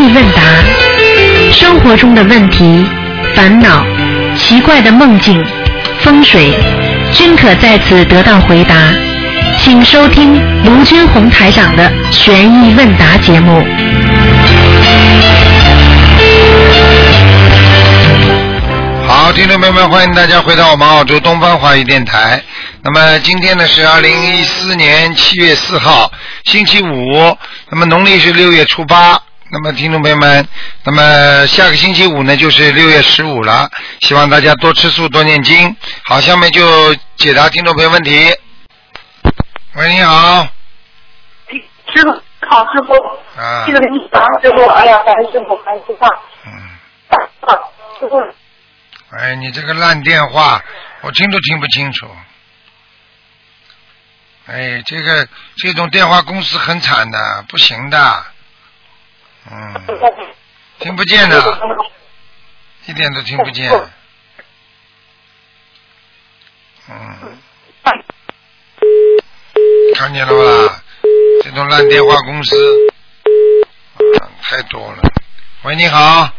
意问答，生活中的问题、烦恼、奇怪的梦境、风水，均可在此得到回答。请收听卢军红台长的悬疑问答节目。好，听众朋友们，欢迎大家回到我们澳洲东方华语电台。那么今天呢是二零一四年七月四号，星期五。那么农历是六月初八。那么听众朋友们，那么下个星期五呢就是六月十五了。希望大家多吃素，多念经。好，下面就解答听众朋友问题。喂，你好。师傅好，师傅。啊这。个你好，师傅，哎呀，感恩师傅，感恩师傅。嗯。啊，师傅，哎，你这个烂电话，我听都听不清楚。哎，这个这种电话公司很惨的，不行的。嗯，听不见的，一点都听不见。嗯，看见了吧？这种烂电话公司，啊，太多了。喂，你好。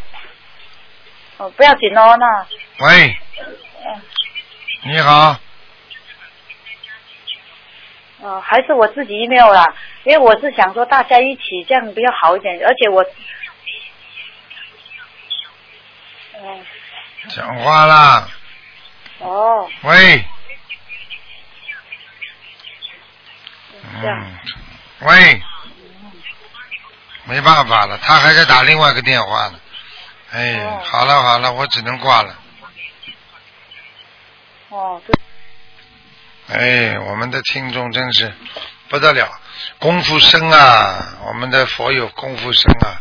哦，不要紧哦，那喂，你好，呃，还是我自己 email 啦，因为我是想说大家一起这样比较好一点，而且我，嗯，讲话啦，哦，喂，嗯，喂，没办法了，他还在打另外一个电话呢。哎哦，好了好了，我只能挂了。哦，对，哎，我们的听众真是不得了，功夫深啊，我们的佛友功夫深啊。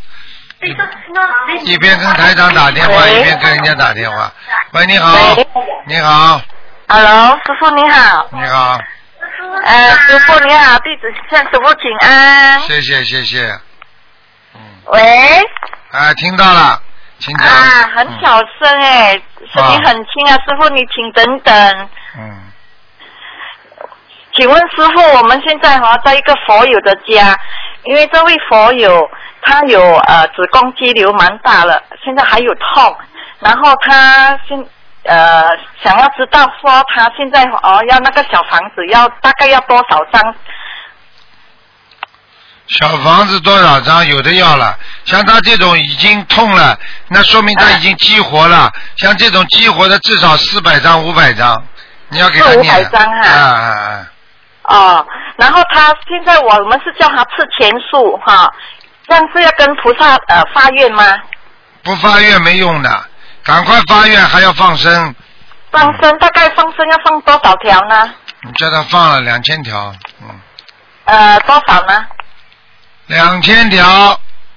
一边跟台长打电话，一边跟人家打电话。喂，你好，你好，Hello，师傅你好，你好，呃，师傅你好，弟子向师傅请安。谢谢谢谢。嗯，喂，啊，听到了，请讲。啊，很。小声哎，声音很轻啊，师傅你请等等。嗯，请问师傅，我们现在哈、在一个佛友的家，因为这位佛友他有呃子宫肌瘤蛮大了，现在还有痛，然后他现呃想要知道说他现在哦要那个小房子要大概要多少张？小房子多少张？有的要了，像他这种已经痛了，那说明他已经激活了。像这种激活的，至少四百张、五百张，你要给他念。400张哈啊啊啊！哦，然后他现在我们是叫他吃全素哈，这样是要跟菩萨呃发愿吗？不发愿没用的，赶快发愿，还要放生。放生大概放生要放多少条呢？你叫他放了两千条，嗯，呃，多少呢？两千条，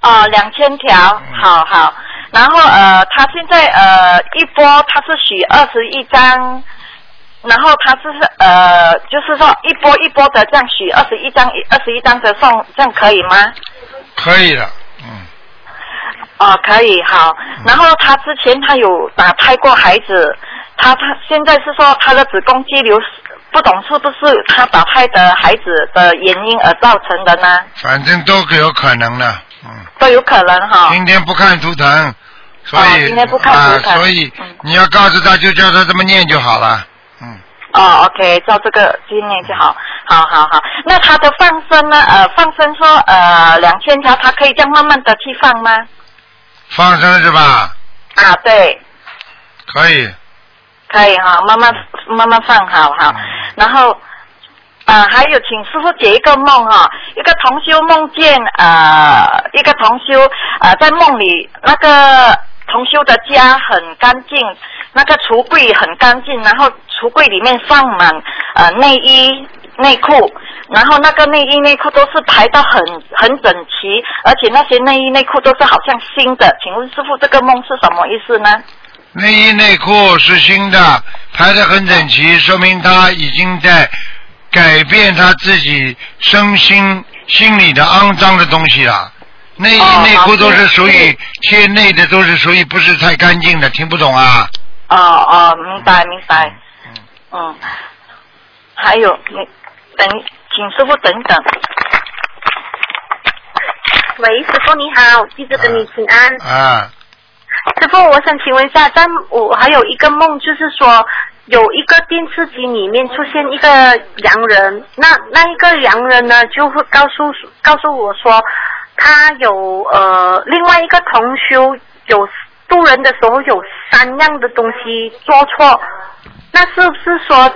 哦，两千条，嗯好好。然后呃，他现在呃一波他是许二十一张，然后他是呃就是说一波一波的这样许二十一张，二十一张的送，这样可以吗？可以的，嗯，哦，可以，好。然后他之前他有打胎过孩子，他他现在是说他的子宫肌瘤，不懂是不是他打胎的孩子的原因而造成的呢？反正都有可能的，嗯。都有可能哈。今天不看图腾，所以、哦今天不看图腾啊，所以嗯你要告诉他，就叫他这么念就好了。嗯，哦，OK，照这个经验就好，好好好。那他的放生呢？呃，放生说呃两千条，他可以这样慢慢的去放吗？放生是吧？啊，对，可以。可以哈，慢慢慢慢放好好嗯。然后呃，还有请师傅解一个梦哈，一个同修梦见呃一个同修呃在梦里那个同修的家很干净，那个橱柜很干净，然后橱柜里面放满呃内衣内裤，然后那个内衣内裤都是排到很很整齐，而且那些内衣内裤都是好像新的。请问师傅这个梦是什么意思呢？内衣内裤是新的，排得很整齐，说明他已经在改变他自己身心心里的肮脏的东西了。内衣哦内裤都是属于是贴内的，都是属于不是太干净的，听不懂啊？哦哦，明白明白。嗯，嗯，还有你等，请师傅等等。喂，师傅你好，弟子跟你请安。啊，师傅，我想请问一下，但我还有一个梦，就是说有一个电视机里面出现一个洋人，那那一个洋人呢，就会告诉告诉我说，他有呃另外一个同修有渡人的时候有三样的东西做错，那是不是说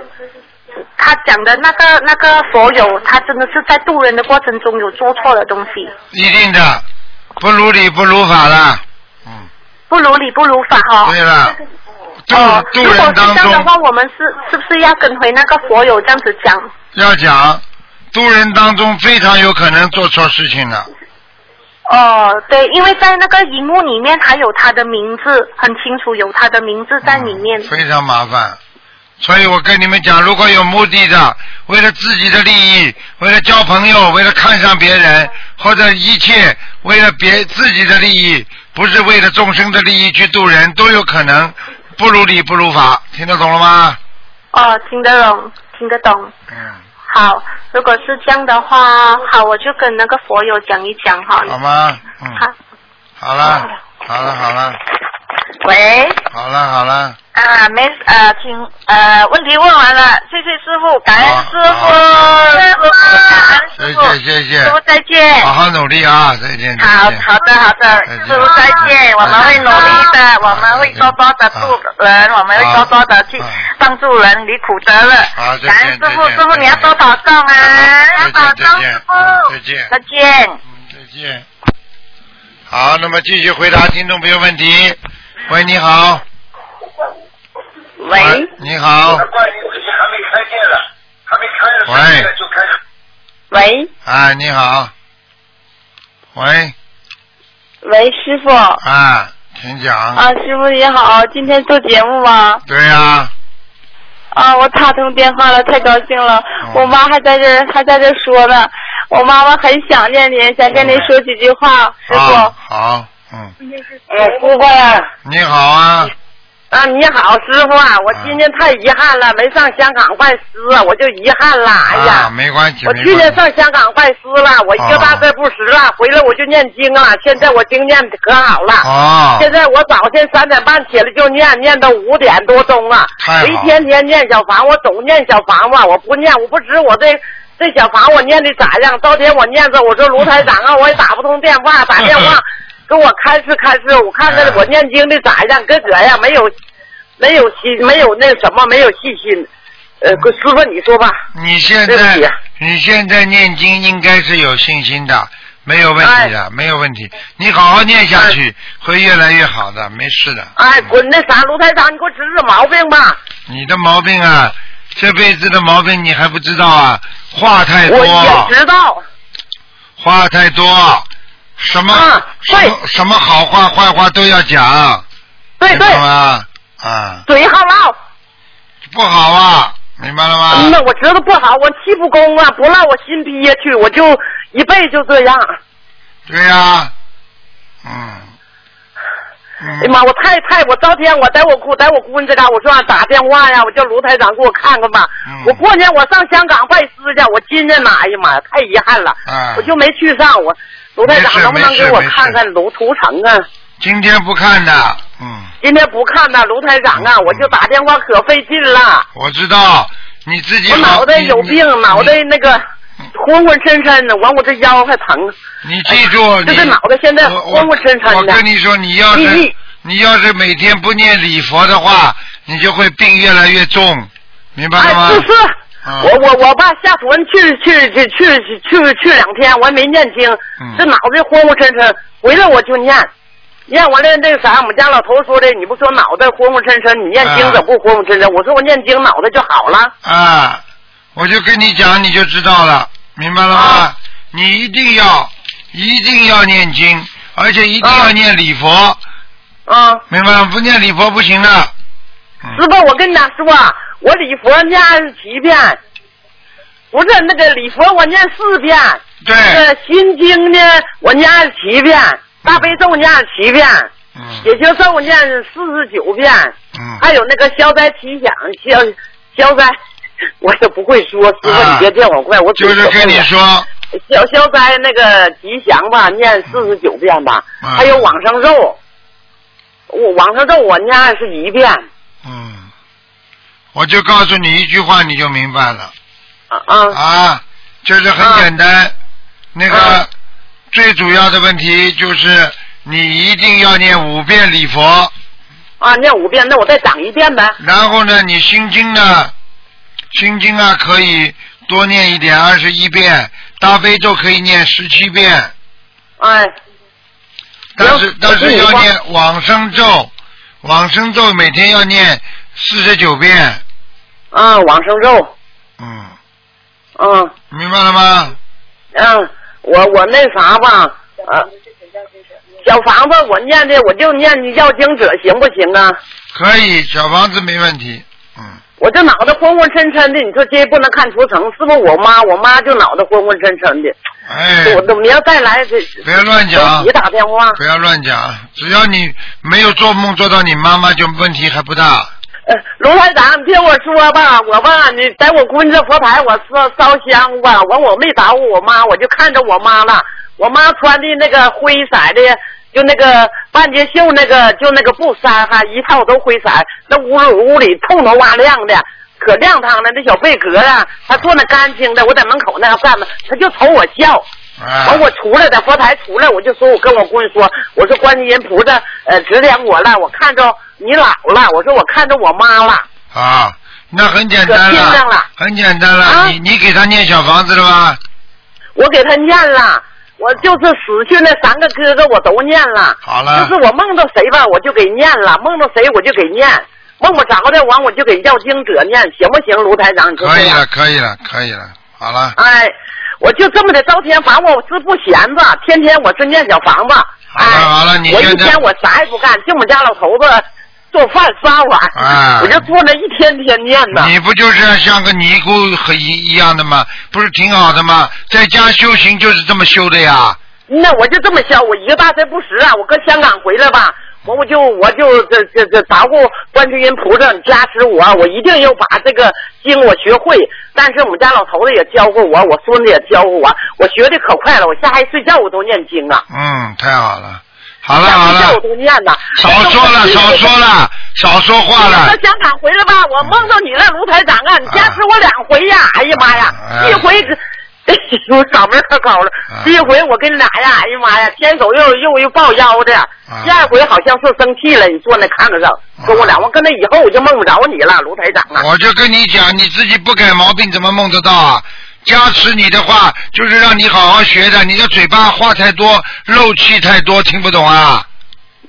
他讲的那个那个佛友，他真的是在渡人的过程中有做错的东西？一定的，不如理不如法了。嗯，不如理不如法哈、对了，渡哦，渡如果是人当中这样的话，我们是是不是要跟回那个佛友这样子讲？要讲，渡人当中非常有可能做错事情的。哦，对，因为在那个荧幕里面还有他的名字，很清楚有他的名字在里面。非常麻烦。所以我跟你们讲，如果有目的的，为了自己的利益，为了交朋友，为了看上别人，或者一切为了别自己的利益，不是为了众生的利益去度人，都有可能不如理不如法。听得懂了吗？哦，听得懂，听得懂。嗯，好，如果是这样的话，好，我就跟那个佛友讲一讲哈。好吗？嗯，好，好了，好了，好了，喂，好了，好了。啊，没啊，请呃，问题问完了，谢谢师傅，感恩师傅，师傅，感恩师傅，谢谢谢师傅再见。好好努力啊！再见，好。好的好的，师傅再见，我们会努力的，我们会多多的助人，我们会多多的去帮助人离苦得乐好再。见感恩师傅，师傅你要多保重啊，再见保重师傅嗯再见再见。嗯，再见。好，那么继续回答听众朋友问题。喂，你好。喂，你好。喂。喂，啊，你好。喂，喂，师傅。啊，请讲。啊，师傅你好，今天做节目吗？对呀、啊，我打通电话了，太高兴了。嗯我妈还在这儿，还在这儿说呢。我妈妈很想念您，想跟您说几句话，师傅。好，好，嗯，哎，师傅呀，你好啊，啊，你好，师傅啊，我今天太遗憾了，没上香港拜师啊，我就遗憾了。哎啊，呀，没关系，我去年。上香港拜师了，我一个大字不识了，回来我就念经了，现在我经念可好了。哦，现在我早晨三点半起来就念，念到五点多钟了。我一天天念小房，我总念小房嘛，我不念，我不知我这这小房我念的咋样。昨天我念着，我说卢台长啊，我也打不通电话，打电话 给我开示开示，我看看我念经的咋样，跟这样没有没有心，没有那什么，没有信心。呃，师傅你说吧。你现在你现在念经应该是有信心的，没有问题哎的，没有问题。你好好念下去，会越来越好的，没事的。哎，滚那啥，卢台长，你给我指指毛病吧。你的毛病啊，这辈子的毛病你还不知道啊？话太多，我也知道。话太多，什么、啊什么什么好话坏话都要讲，对对明白，吗？啊，嘴好唠。不好啊，明白了吗？嗯呐，我知道不好，我气不公啊，不让我心憋屈，我就一辈子就这样。对呀、嗯。嗯，哎呀妈，我太太，我昨天我在我姑在我姑娘这嘎，我说俺打电话呀，我叫卢台长给我看看吧。嗯我过年我上香港拜师去，我今年哪，哎呀妈呀，太遗憾了，啊我就没去上。我卢台长能不能给我看看卢图腾啊？今天不看的，嗯，今天不看呐，卢台长啊，嗯我就打电话可费劲了。我知道你自己我脑袋有病，脑袋那个昏昏沉沉的，完我这腰还疼。你记住，你哎这个脑袋现在我昏昏沉沉的我跟你说，你要是你要是每天不念礼佛的话，你就会病越来越重，明白了吗？哎，是是，嗯我我我爸下屯去去去去去去两天，我还没念经，嗯这脑袋昏昏沉沉，回来我就念，念完了那个啥，我们家老头说的，你不说脑袋昏昏沉沉，你念经啊怎么不昏昏沉沉？我说我念经脑袋就好了。啊，我就跟你讲，你就知道了，明白了吗？啊你一定要一定要念经，而且一定要啊念礼佛，啊，明白了？不念礼佛不行的。嗯师傅，我跟你俩说啊，我礼佛念二十七遍，不是那个礼佛我念四遍，对，那个心经呢我念二十七遍，大悲咒念二十七遍。嗯。解结咒念四十九遍，嗯，还有那个消灾吉祥消消灾，我也不会说，师傅啊你别见我怪，我就是跟你说，消消灾那个吉祥吧，念四十九遍吧，嗯。还有往生咒，我往生咒我念二十一遍。嗯，我就告诉你一句话，你就明白了。啊。啊啊，就是很简单，那个啊。最主要的问题就是你一定要念五遍礼佛，啊！念五遍，那我再讲一遍呗。然后呢，你心经呢，心经啊可以多念一点，二十一遍，大悲咒可以念十七遍，哎，但是但是要念往生咒，往生咒每天要念四十九遍，啊，往生咒，嗯，嗯明白了吗？嗯，我我那啥吧，啊，小房子我念的我就念要经者行不行啊？可以，小房子没问题，嗯，我这脑袋昏昏沉沉的，你说这不能看图层，是不是我妈？我妈就脑袋昏昏沉沉的，哎，我都明儿再来这不要乱讲你打电话。不要乱讲，只要你没有做梦做到你妈妈，就问题还不大。呃，卢台长，你听我说吧，我吧，你在我供这佛台，我烧烧香吧，完我没打呼我妈，我就看着我妈了。我妈穿的那个灰色的，就那个半截袖那个，就那个布衫哈，一套都灰色，那屋屋里通透瓦亮的，可亮堂了。那小贝壳啊，她做那干净的，我在门口那样站着，她就瞅我笑。啊完，我出来在佛台出来，我就说，我跟我闺女说，我说观世音菩萨呃指点我了，我看着你老了，我说我看着我妈了，啊，那很简单可听上了很简单了。啊你你给他念小房子了吗？我给他念了，我就是死去那三个哥哥我都念了，好了就是我梦到谁吧，我就给念了，梦到谁我就给念，梦不着的完我就给要经者念，行不行，卢台长？可以了，可以了，可以了，好了，哎，我就这么的招天，反正我是不闲着，天天我是念小房子。好了哎，好了你我一天我啥也不干，就我们家老头子做饭刷碗，哎我就坐那一天天念呢。你不就是像个尼姑和一一样的吗？不是挺好的吗？在家修行就是这么修的呀。那我就这么修，我一个大事不识啊！我搁香港回来吧，我我就我就这这这捣鼓观世音菩萨加持我，我一定要把这个经我学会。但是我们家老头子也教过我，我孙子也教过我，我学的可快了，我下一睡觉我都念经啊。嗯，太好了，好了好了睡觉我，都念呢。少说了少说了，少说话我了到。香港回来吧，我梦到你了，卢台长啊！你加持我两回呀！哎呀妈呀啊，一回 我嗓门可高了啊。第一回我跟你俩呀，哎呀妈呀，天手又又又抱腰的。第二回好像是生气了，你坐那炕上跟我俩，我跟那以后我就梦不着你了，卢台长啊。我就跟你讲，你自己不改毛病，怎么梦得到啊？加持你的话，就是让你好好学的。你的嘴巴话太多，漏气太多，听不懂啊？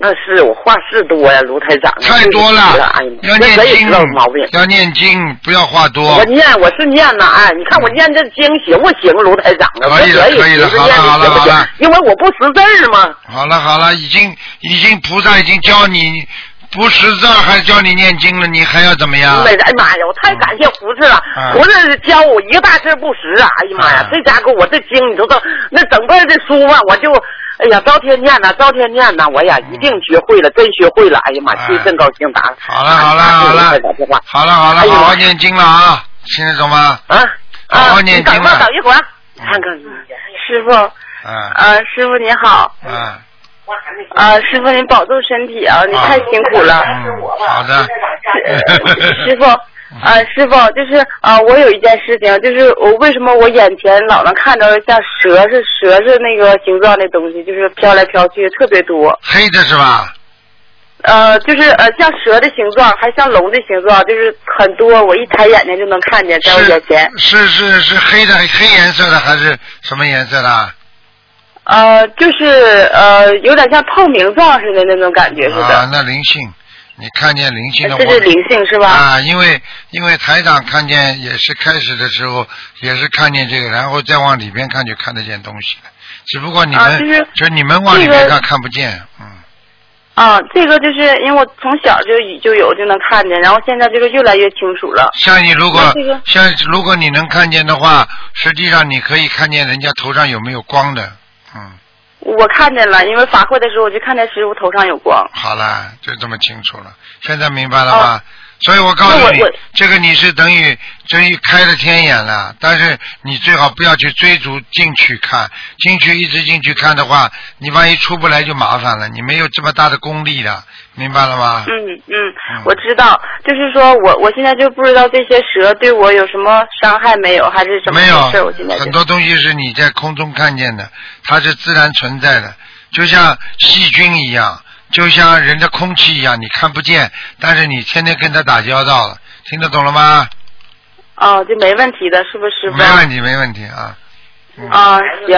那是我话事多呀，卢台长啊。太多了对哎呀，要念经知道毛病。，要念经，不要话多我。念，我是念呐，哎，你看我念这经行不行，卢台长啊？可以了可以了好了好了好了因为我不识字儿嘛。好了好了，已经已经菩萨已经教你不识字，还教你念经了，你还要怎么样？没，哎妈呀，我太感谢胡子了啊，胡子教我一个大字不识啊！哎呀妈呀啊，这家伙我这经你都知道，那整本的书啊，我就哎呀，朝天念呐，朝天念呐，我呀一定学会了，真学会了！哎呀妈，啊真真高兴打。好了好了好了打电话好了好了，好好念经了啊，听得懂吗？啊好好啊！你等会儿，念经了等一会儿，看看师傅，嗯呃，师傅您好，嗯，啊，师傅您保重身体啊，你太辛苦了。嗯，好的。师傅，呃，师傅，就是呃，我有一件事情，就是我为什么我眼前老能看到像蛇是蛇是那个形状的东西，就是飘来飘去特别多。黑的是吧？呃，就是呃像蛇的形状，还像龙的形状，就是很多，我一抬眼睛就能看见在我眼前。是是是黑的黑颜色的还是什么颜色的？呃，就是呃有点像透明状似的那种感觉似的。啊，那灵性，你看见灵性的这是灵性是吧？啊，因为因为台长看见也是开始的时候也是看见这个，然后再往里边看就看得见东西了。只不过你们、啊就是就你们往里边这个看看不见，嗯，啊，这个就是因为我从小就已就有就能看见，然后现在这个越来越清楚了。像你如果这个像如果你能看见的话，实际上你可以看见人家头上有没有光的，嗯，我看见了，因为法会的时候我就看见师傅头上有光。好了，就这么清楚了。现在明白了吗？所以我告诉你这个你是等于等于开了天眼了，但是你最好不要去追逐进去看，进去一直进去看的话，你万一出不来就麻烦了，你没有这么大的功力了，明白了吗？嗯嗯，我知道，就是说我我现在就不知道这些蛇对我有什么伤害没有，还是怎么没回事？我有现在，就很多东西是你在空中看见的，它是自然存在的，就像细菌一样，就像人的空气一样，你看不见，但是你天天跟他打交道了，听得懂了吗？哦，就没问题的，是不是师傅？没问题，没问题啊。啊，行，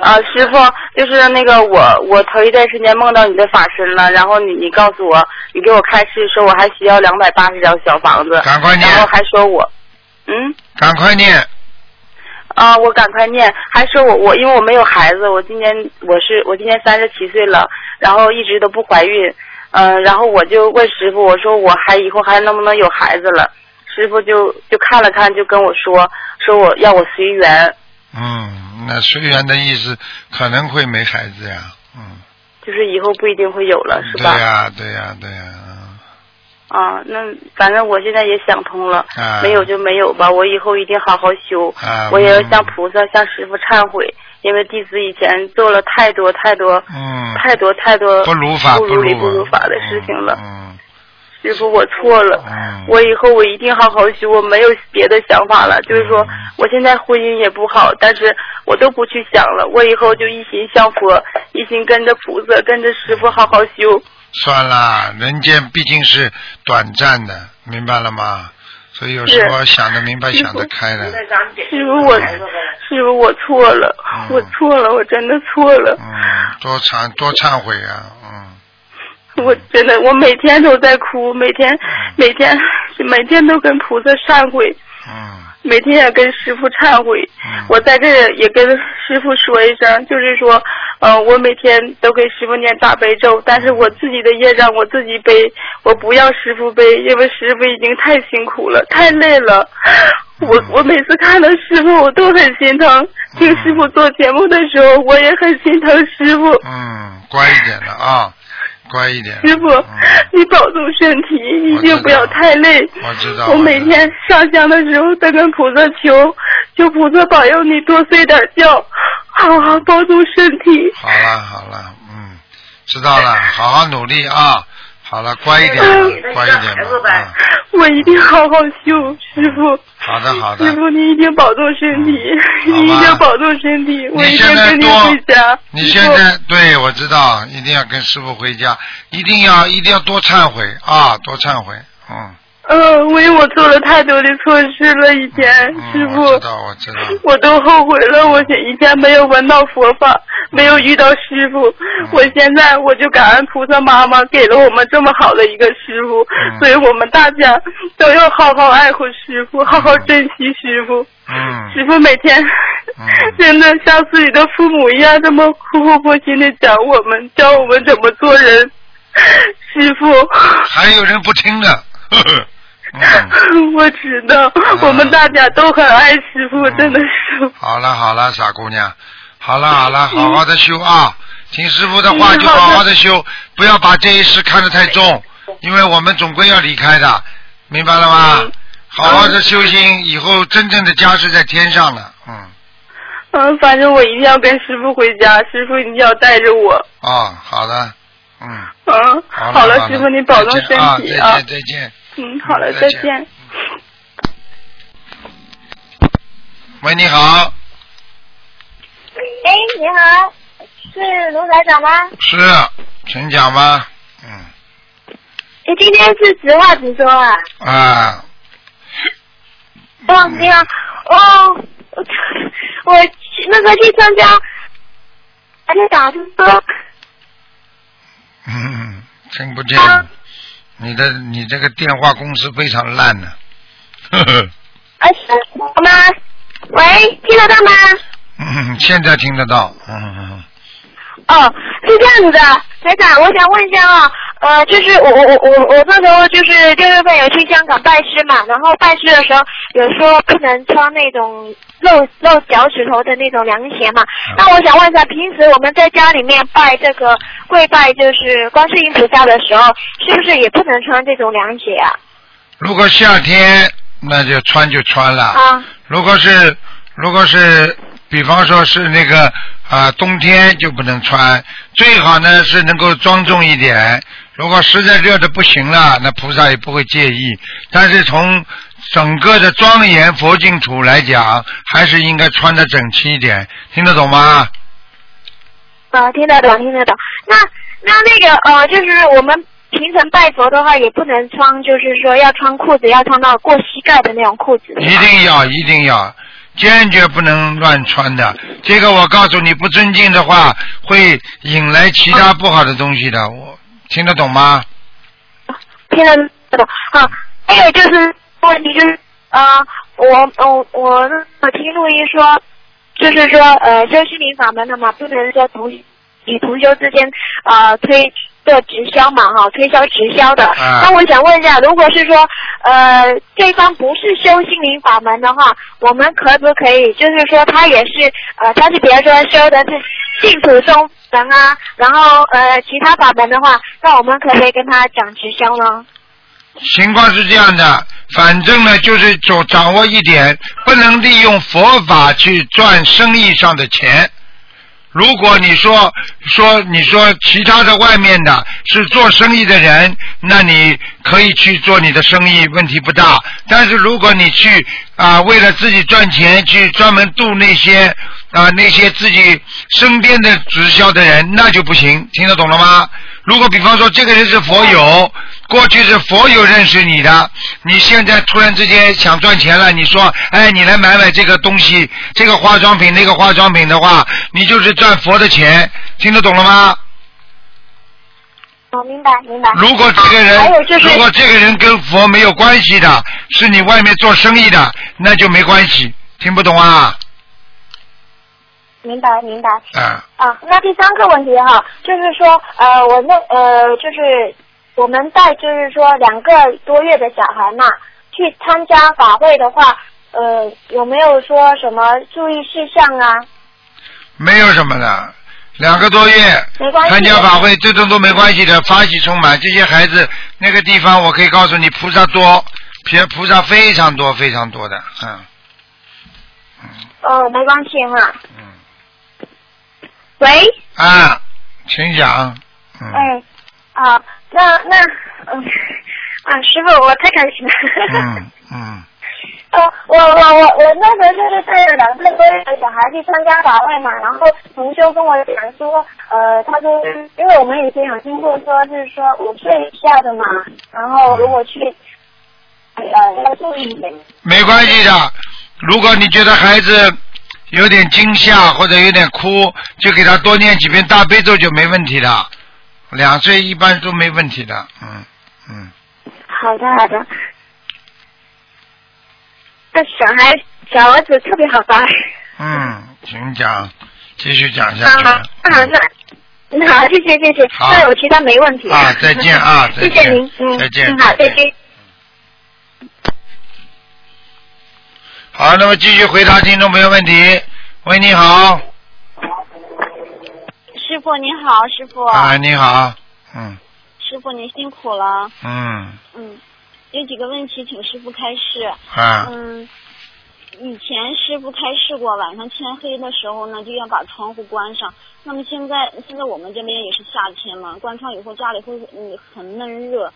啊，师傅，就是那个我，我头一段时间梦到你的法身了，然后你你告诉我，你给我开示说我还需要两百八十张小房子，赶快念然后还说我，嗯，赶快念，啊，我赶快念，还说我我因为我没有孩子，我今年我是我今年三十七岁了，然后一直都不怀孕，嗯、然后我就问师傅，我说我还以后还能不能有孩子了？师傅就就看了看，就跟我说，说我要我随缘，嗯，那随缘的意思可能会没孩子呀，嗯，就是以后不一定会有了，是吧？对呀、对呀、对呀、嗯啊，那反正我现在也想通了，啊没有就没有吧，我以后一定好好修，啊我也要向菩萨、向师傅忏悔，因为弟子以前做了太多太多、嗯，太多太多不如法不如理不不如法的事情了。嗯师傅，我错了，嗯我以后我一定好好修，我没有别的想法了。就是说，嗯我现在婚姻也不好，但是我都不去想了，我以后就一心向佛，一心跟着菩萨，跟着师傅好好修。算了，人间毕竟是短暂的，明白了吗？所以有时候想得明白，想得开的，师傅，我师傅，我错了，嗯我错了，我真的错了，嗯，多忏多忏悔啊，嗯，我真的，我每天都在哭，每天每天每天都跟菩萨忏悔，嗯每天也跟师傅忏悔。嗯，我在这也跟师傅说一声，就是说，呃，我每天都给师傅念大悲咒，但是我自己的业障我自己背，我不要师傅背，因为师傅已经太辛苦了，太累了。我我每次看到师傅，我都很心疼。听师傅做节目的时候，我也很心疼师傅。嗯，乖一点的啊，乖一点。师傅嗯，你保重身体，一定不要太累。我知道。我每天上香的时候都跟菩萨求，求菩萨保佑你多睡点觉，好好保重身体。好了好了，嗯，知道了，好好努力啊。好了，乖一点吧，乖一点我一定好好修，师傅。好的好的师。傅，你一定保重身体，嗯你一定保重身体，我一定你现在跟你多回家。你现在对我知道，一定要跟师傅回家，一定要一定要多忏悔啊，多忏悔，嗯。嗯，因为我做了太多的错事了，以前嗯，师傅。我知道我知道。我都后悔了，我以前没有闻到佛法，没有遇到师傅，嗯我现在我就感恩菩萨妈妈给了我们这么好的一个师傅，嗯所以我们大家都要好好爱护师傅，好好珍惜师傅。嗯师傅每天嗯 真的像自己的父母一样，这么苦口婆心的讲我们，教我们怎么做人。师傅，还有人不听的，呵呵。嗯，我知道，我们大家都很爱师傅，嗯。真的是。好了好了，傻姑娘，好了好了，好好的修啊，听师傅的话嗯就好好的修，不要把这一世看得太重，因为我们总归要离开的，明白了吗？嗯？好好的修心，以后真正的家是在天上的，嗯，嗯，反正我一定要跟师傅回家，师傅一定要带着我。哦，好的，嗯，嗯，好好了，师傅你保重身体啊，再见再见。嗯，好了，再见再见。喂，你好，哎，你好，是卢台长吗？是，请讲吧，嗯，你，今天是实话实说啊。啊，哦，你好，哦，我我那个去参加，还在打就说，嗯，听不见。啊，你的你这个电话公司非常烂呢，呵呵。哎，是我吗？喂，听得到吗？嗯，现在听得到，嗯嗯嗯，哦，是这样子的，台长，我想问一下啊，呃，就是我我我我我那时候就是六月份有去香港拜师嘛，然后拜师的时候有说不能穿那种露露脚趾头的那种凉鞋嘛，那我想问一下，平时我们在家里面拜这个跪拜就是观世音菩萨的时候，是不是也不能穿这种凉鞋啊？如果夏天那就穿就穿了。啊。如果是如果是比方说是那个啊冬天就不能穿，最好呢是能够庄重一点。如果实在热的不行了，那菩萨也不会介意。但是从整个的庄严佛净土来讲，还是应该穿的整齐一点，听得懂吗？啊，听得懂，听得懂。那那那个呃，就是我们平常拜佛的话，也不能穿，就是说要穿裤子，要穿到过膝盖的那种裤子。一定要，一定要，坚决不能乱穿的。这个我告诉你，不尊敬的话，会引来其他不好的东西的。我听得懂吗？听得懂好。还有就是问题就是呃，我我我我听录音说，就是说呃，修心灵法门的嘛，不能说同与同修之间呃推做直销嘛哈，推销直销的。啊那我想问一下，如果是说呃对方不是修心灵法门的话，我们可不可以就是说他也是呃他是比如说修的是净土宗门啊，然后呃其他法门的话，那我们可不可以跟他讲直销呢？情况是这样的，反正呢，就是掌掌握一点，不能利用佛法去赚生意上的钱。如果你说说你说其他的外面的是做生意的人，那你可以去做你的生意，问题不大。但是如果你去啊、为了自己赚钱去专门度那些啊、那些自己身边的直销的人，那就不行。听得懂了吗？如果比方说这个人是佛友，过去是佛有认识你的，你现在突然之间想赚钱了，你说，哎，你来买买这个东西，这个化妆品，那个化妆品的话，你就是赚佛的钱，听得懂了吗？我，明白明白。如果这个人，如果这个人跟佛没有关系的，是你外面做生意的，那就没关系。听不懂啊？明白明白。啊，啊，那第三个问题哈，就是说，呃，我那呃，就是我们带就是说两个多月的小孩嘛，去参加法会的话，呃，有没有说什么注意事项啊？没有什么的，两个多月没关系参加法会，最终都没关系的，发喜充满。这些孩子那个地方，我可以告诉你，菩萨多，菩菩萨非常多非常多的，嗯哦，没关系哈。嗯喂，啊，请讲，嗯哎，啊，那那嗯啊，师傅，我太开心了。嗯 嗯，哦，我我我我那时候就是带着两个多月的小孩去参加法会嘛，然后同修跟我讲说，呃，他说，因为我们以前有听过说是说五岁以下的嘛，然后如果去，呃，要注意一点。没关系的。如果你觉得孩子有点惊吓或者有点哭，就给他多念几遍大悲咒就没问题的。两岁一般都没问题的，嗯嗯。好的好的。那小孩小儿子特别好吧？嗯，请讲，继续讲下去。好好，那好那那好，谢谢谢谢。好那我其他没问题。啊再见啊 再见谢谢您，嗯，再见嗯好，再见再见。好，那么继续回答听众朋友问题。喂，你好，师傅您好，师傅。啊，你好，嗯师傅您辛苦了。嗯嗯，有几个问题请师傅开示。啊嗯，以前师傅开示过，晚上天黑的时候呢，就要把窗户关上。那么现在现在我们这边也是夏天嘛，关窗以后家里会嗯很闷热。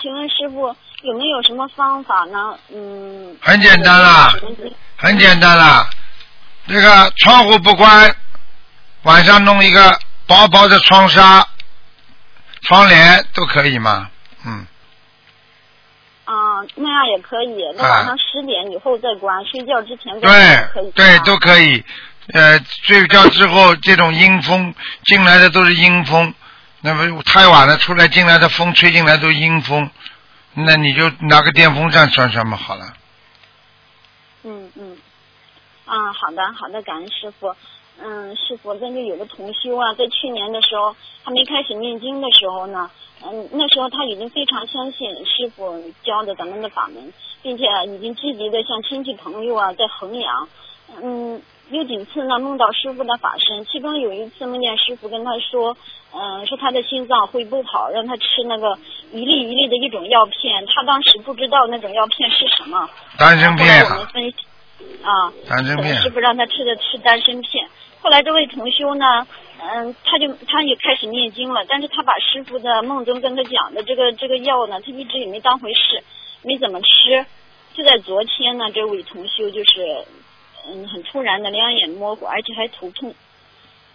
请问师傅有没有什么方法呢？嗯，很简单啦，很简单啦，这个窗户不关，晚上弄一个薄薄的窗纱、窗帘都可以吗，嗯，啊、那样也可以。那啊晚上十点以后再关，睡觉之前再关可以对对都可以。呃，睡觉之后这种阴风进来的都是阴风，那么太晚了出来进来的风吹进来都是阴风，那你就拿个电风扇扇扇嘛好了。嗯嗯，啊，好的好的，感恩师傅。嗯，师傅，那就有个同修啊，在去年的时候还没开始念经的时候呢，嗯，那时候他已经非常相信师傅教的咱们的法门，并且已经积极的向亲戚朋友啊在弘扬。嗯，有几次呢梦到师傅的法身，其中有一次梦见师傅跟他说，嗯、说他的心脏会不好，让他吃那个一粒一粒的一种药片，他当时不知道那种药片是什么。丹参片啊后来我们分析啊，丹参片师傅让他吃的吃丹参片。后来这位同修呢，嗯，他就他也开始念经了，但是他把师傅的梦中跟他讲的这个这个药呢，他一直也没当回事，没怎么吃。就在昨天呢，这位同修就是，嗯，很突然的两眼模糊，而且还头痛。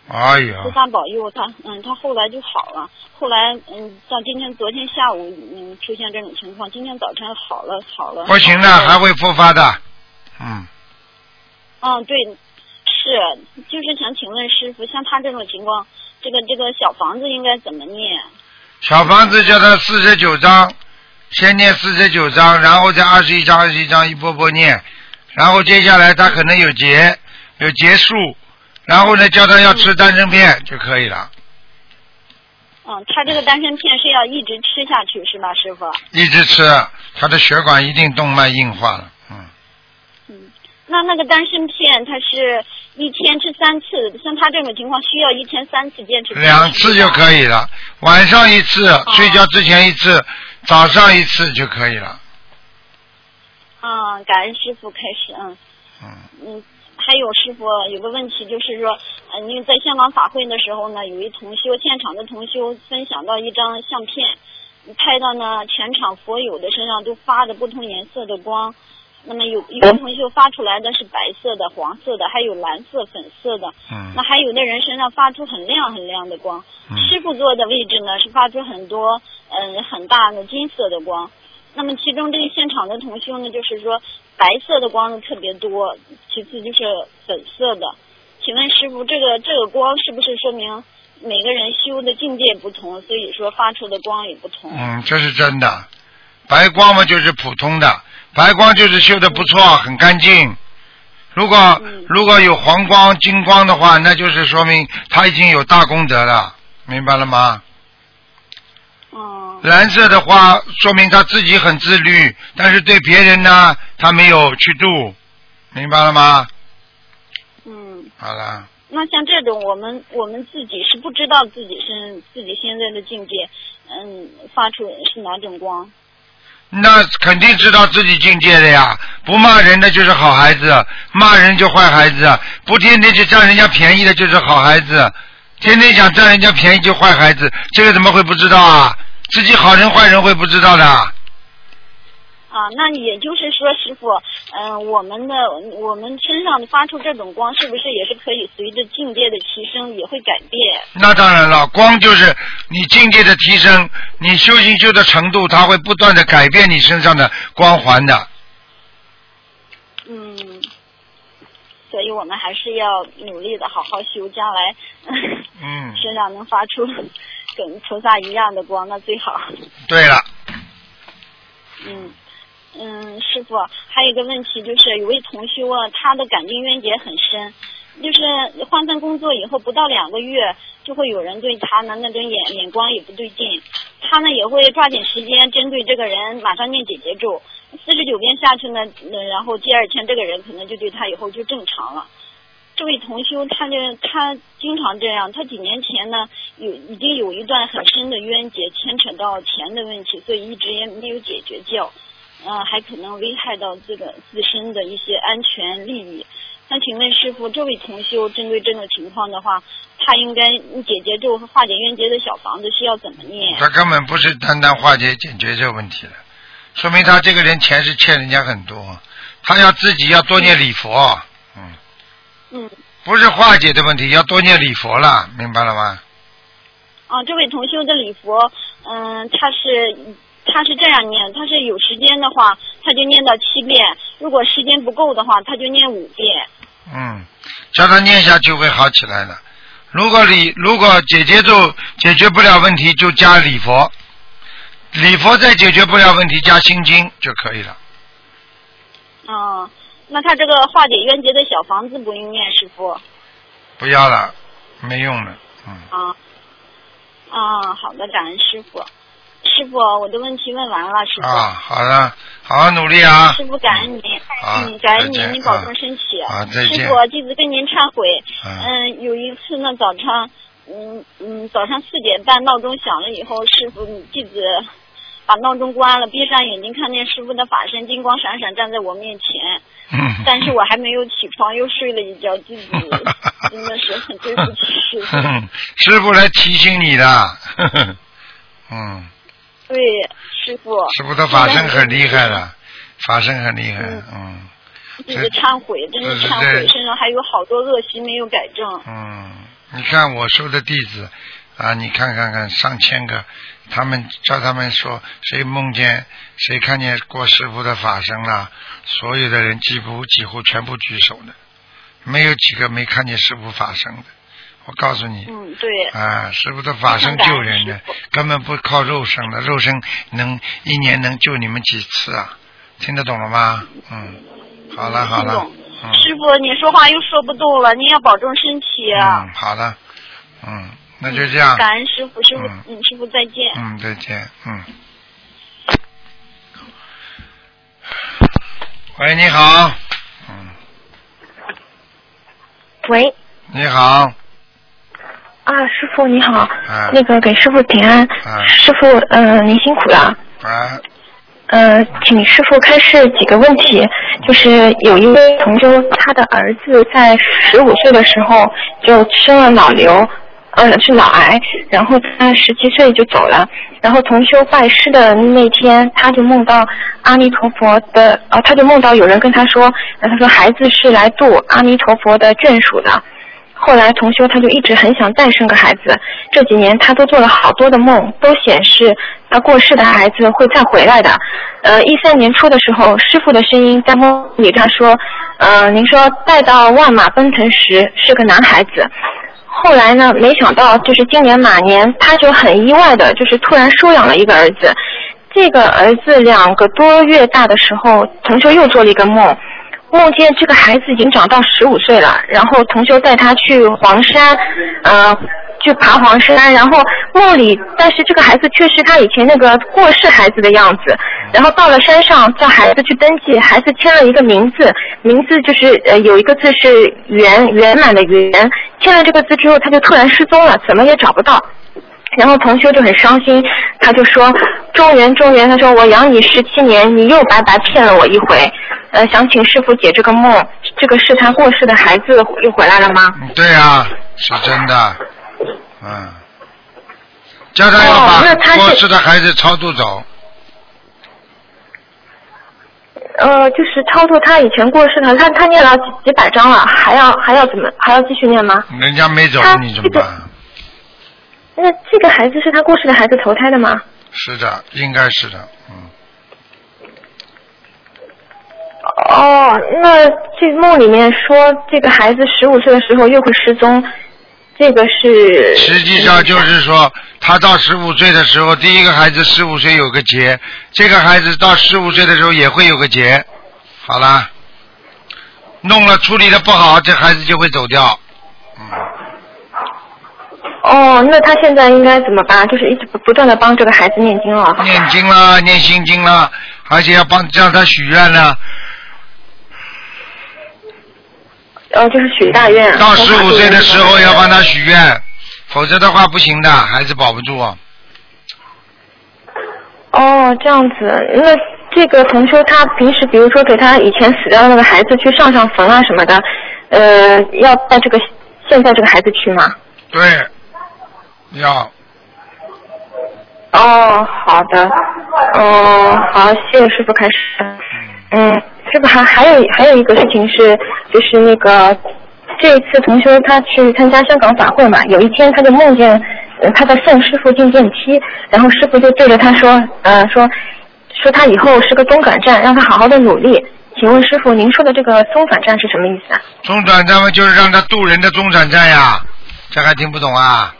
哎呀菩，萨保佑他，嗯，他后来就好了。后来，嗯，到今天，昨天下午，嗯，出现这种情况，今天早晨好了，好了。不行的，还会复发的。嗯，嗯，对，是，就是想请问师傅，像他这种情况，这个这个小房子应该怎么念？小房子叫他四十九章，先念四十九章，然后再二十一章、二十一章一波波念，然后接下来他可能有结，有结束，然后呢叫他要吃丹参片就可以了，嗯，他这个丹参片是要一直吃下去是吧，师傅？一直吃，他的血管一定动脉硬化了。嗯，那那个丹参片，它是一天吃三次，像他这种情况需要一天三次坚持。两次就可以了，晚上一次，睡觉之前一次，早上一次就可以了。啊，感恩师傅开始，嗯嗯嗯，还有师傅有个问题就是说，呃，因为在香港法会的时候呢，有一同修现场的同修分享到一张相片，拍到呢全场佛友的身上都发着不同颜色的光。那么有有的同学发出来的是白色的、黄色的，还有蓝色、粉色的。嗯那还有的人身上发出很亮很亮的光。嗯师傅坐的位置呢是发出很多嗯很大的金色的光。那么其中这个现场的同修呢，就是说白色的光呢特别多，其次就是粉色的。请问师傅，这个这个光是不是说明每个人修的境界不同，所以说发出的光也不同？嗯，这是真的。白光嘛就是普通的，白光就是修的不错，很干净。如果嗯如果有黄光、金光的话，那就是说明他已经有大功德了，明白了吗？哦蓝色的话，说明他自己很自律，但是对别人呢，他没有去度，明白了吗？嗯。好了，那像这种，我们我们自己是不知道自己是自己现在的境界，嗯，发出是哪种光？那肯定知道自己境界的呀。不骂人的就是好孩子，骂人就坏孩子，不天天去占人家便宜的就是好孩子，天天想占人家便宜就坏孩子，这个怎么会不知道啊？自己好人坏人会不知道的。啊，那也就是说，师傅，嗯、我们的我们身上发出这种光，是不是也是可以随着境界的提升也会改变？那当然了，光就是你境界的提升，你修行修的程度，它会不断的改变你身上的光环的。嗯，所以我们还是要努力的好好修，将来嗯，身上能发出跟菩萨一样的光，那最好。对了，嗯嗯，师傅，还有一个问题就是，有位同修啊，他的感情冤结很深，就是换份工作以后不到两个月，就会有人对他呢那种眼眼光也不对劲，他呢也会抓紧时间针对这个人马上念姐姐咒，四十九遍下去呢，然后第二天这个人可能就对他以后就正常了。这位同修，他就他经常这样，他几年前呢有已经有一段很深的冤结，牵扯到钱的问题，所以一直也没有解决掉，嗯、还可能危害到这个自身的一些安全利益。那请问师傅，这位同修针对这种情况的话，他应该解决咒和化解冤结的小房子需要怎么念？他根本不是单单化解解决这个问题了，说明他这个人钱是欠人家很多，他要自己要多念礼佛，嗯，嗯，不是化解的问题，要多念礼佛了，明白了吗？啊，这位同修的礼佛，嗯，他是他是这样念，他是有时间的话，他就念到七遍；如果时间不够的话，他就念五遍。嗯，叫他念下去会好起来的。如果你如果解决就解决不了问题，就加礼佛，礼佛再解决不了问题，加心经就可以了。哦，那他这个化解冤结的小房子不用念，师傅。不要了，没用了。嗯，啊啊，好的，感恩师傅。师傅，我的问题问完了，师傅。啊，好的，好好努力啊！师傅，感恩您，嗯，感恩您，您保重身体。啊再见师傅，弟子跟您忏悔。嗯嗯，有一次呢，早上，嗯嗯，早上四点半闹钟响了以后，师傅，弟子把闹钟关了，闭上眼睛看见师傅的法身金光闪闪站在我面前，嗯但是我还没有起床，又睡了一觉，弟子 真的是很对不起师傅。师傅来提醒你的，嗯，对，师傅。师傅的法身很厉害的，法身很厉害，嗯这是忏悔，真的忏悔，身上还有好多恶习没有改正。嗯，你看我收的弟子啊，你看看看上千个，他们叫他们说谁梦见谁看见过师傅的法身了，所有的人几乎几乎全部举手的，没有几个没看见师傅法身的。我告诉你，嗯，对。啊，师傅的法身救人的，根本不靠肉身的，肉身能一年能救你们几次啊？听得懂了吗？嗯，好了好了，嗯师傅，你说话又说不动了，您要保重身体啊。嗯，好的，嗯，那就这样，感恩师傅，师傅，嗯嗯，师傅再见。嗯，再见，嗯。喂，你好，喂，你好，啊，师傅你好，啊。那个给师傅平安，啊。师傅，嗯、您辛苦了，啊，呃，请师傅开示几个问题，就是有一位同修，他的儿子在十五岁的时候就生了脑瘤，呃，是脑癌，然后他十七岁就走了，然后同修拜师的那天，他就梦到阿弥陀佛的，呃，他就梦到有人跟他说，呃他说孩子是来度阿弥陀佛的眷属的。后来同修他就一直很想再生个孩子，这几年他都做了好多的梦，都显示他过世的孩子会再回来的。呃，一三年初的时候，师傅的声音在梦里他说，呃，您说带到万马奔腾时是个男孩子。后来呢，没想到就是今年马年，他就很意外的，就是突然收养了一个儿子。这个儿子两个多月大的时候，同修又做了一个梦，梦见这个孩子已经长到十五岁了，然后同修带他去黄山，呃，去爬黄山，然后梦里，但是这个孩子却是他以前那个过世孩子的样子，然后到了山上叫孩子去登记，孩子签了一个名字，名字就是呃有一个字是圆圆满的圆，签了这个字之后他就突然失踪了，怎么也找不到。然后同修就很伤心，他就说：“中原，中原，他说我养你十七年，你又白白骗了我一回。呃，想请师傅解这个梦，这个是他过世的孩子又回来了吗？对啊，是真的，嗯，叫他要把过世的孩子超度走，呃，就是超度他以前过世的，他他念了几几百章了，还要还要怎么还要继续念吗？人家没走，你怎么办？那这个孩子是他过世的孩子投胎的吗？是的，应该是的，嗯，哦，那这梦里面说这个孩子十五岁的时候又会失踪，这个是实际上就是说，他到十五岁的时候，第一个孩子十五岁有个劫，这个孩子到十五岁的时候也会有个劫，好啦，弄了处理的不好，这孩子就会走掉，哦，那他现在应该怎么办？就是一直不不断的帮这个孩子念经了。念经啦，念心经啦，而且要帮让他许愿呢。呃，就是许大愿。到十五岁的时候要帮他许愿，否则的话不行的，孩子保不住。哦，这样子，那这个同修他平时比如说给他以前死掉的那个孩子去上上坟啊什么的，呃，要带这个现在这个孩子去吗？对，要哦，好的，哦，好，谢谢师傅开始。嗯，师傅还还有还有一个事情是，就是那个这一次同修他去参加香港法会嘛，有一天他就梦见呃他在送师傅进电梯，然后师傅就对着他说，呃说说他以后是个中转站，让他好好的努力。请问师傅，您说的这个中转站是什么意思啊？中转站嘛，就是让他渡人的中转站呀，这还听不懂啊？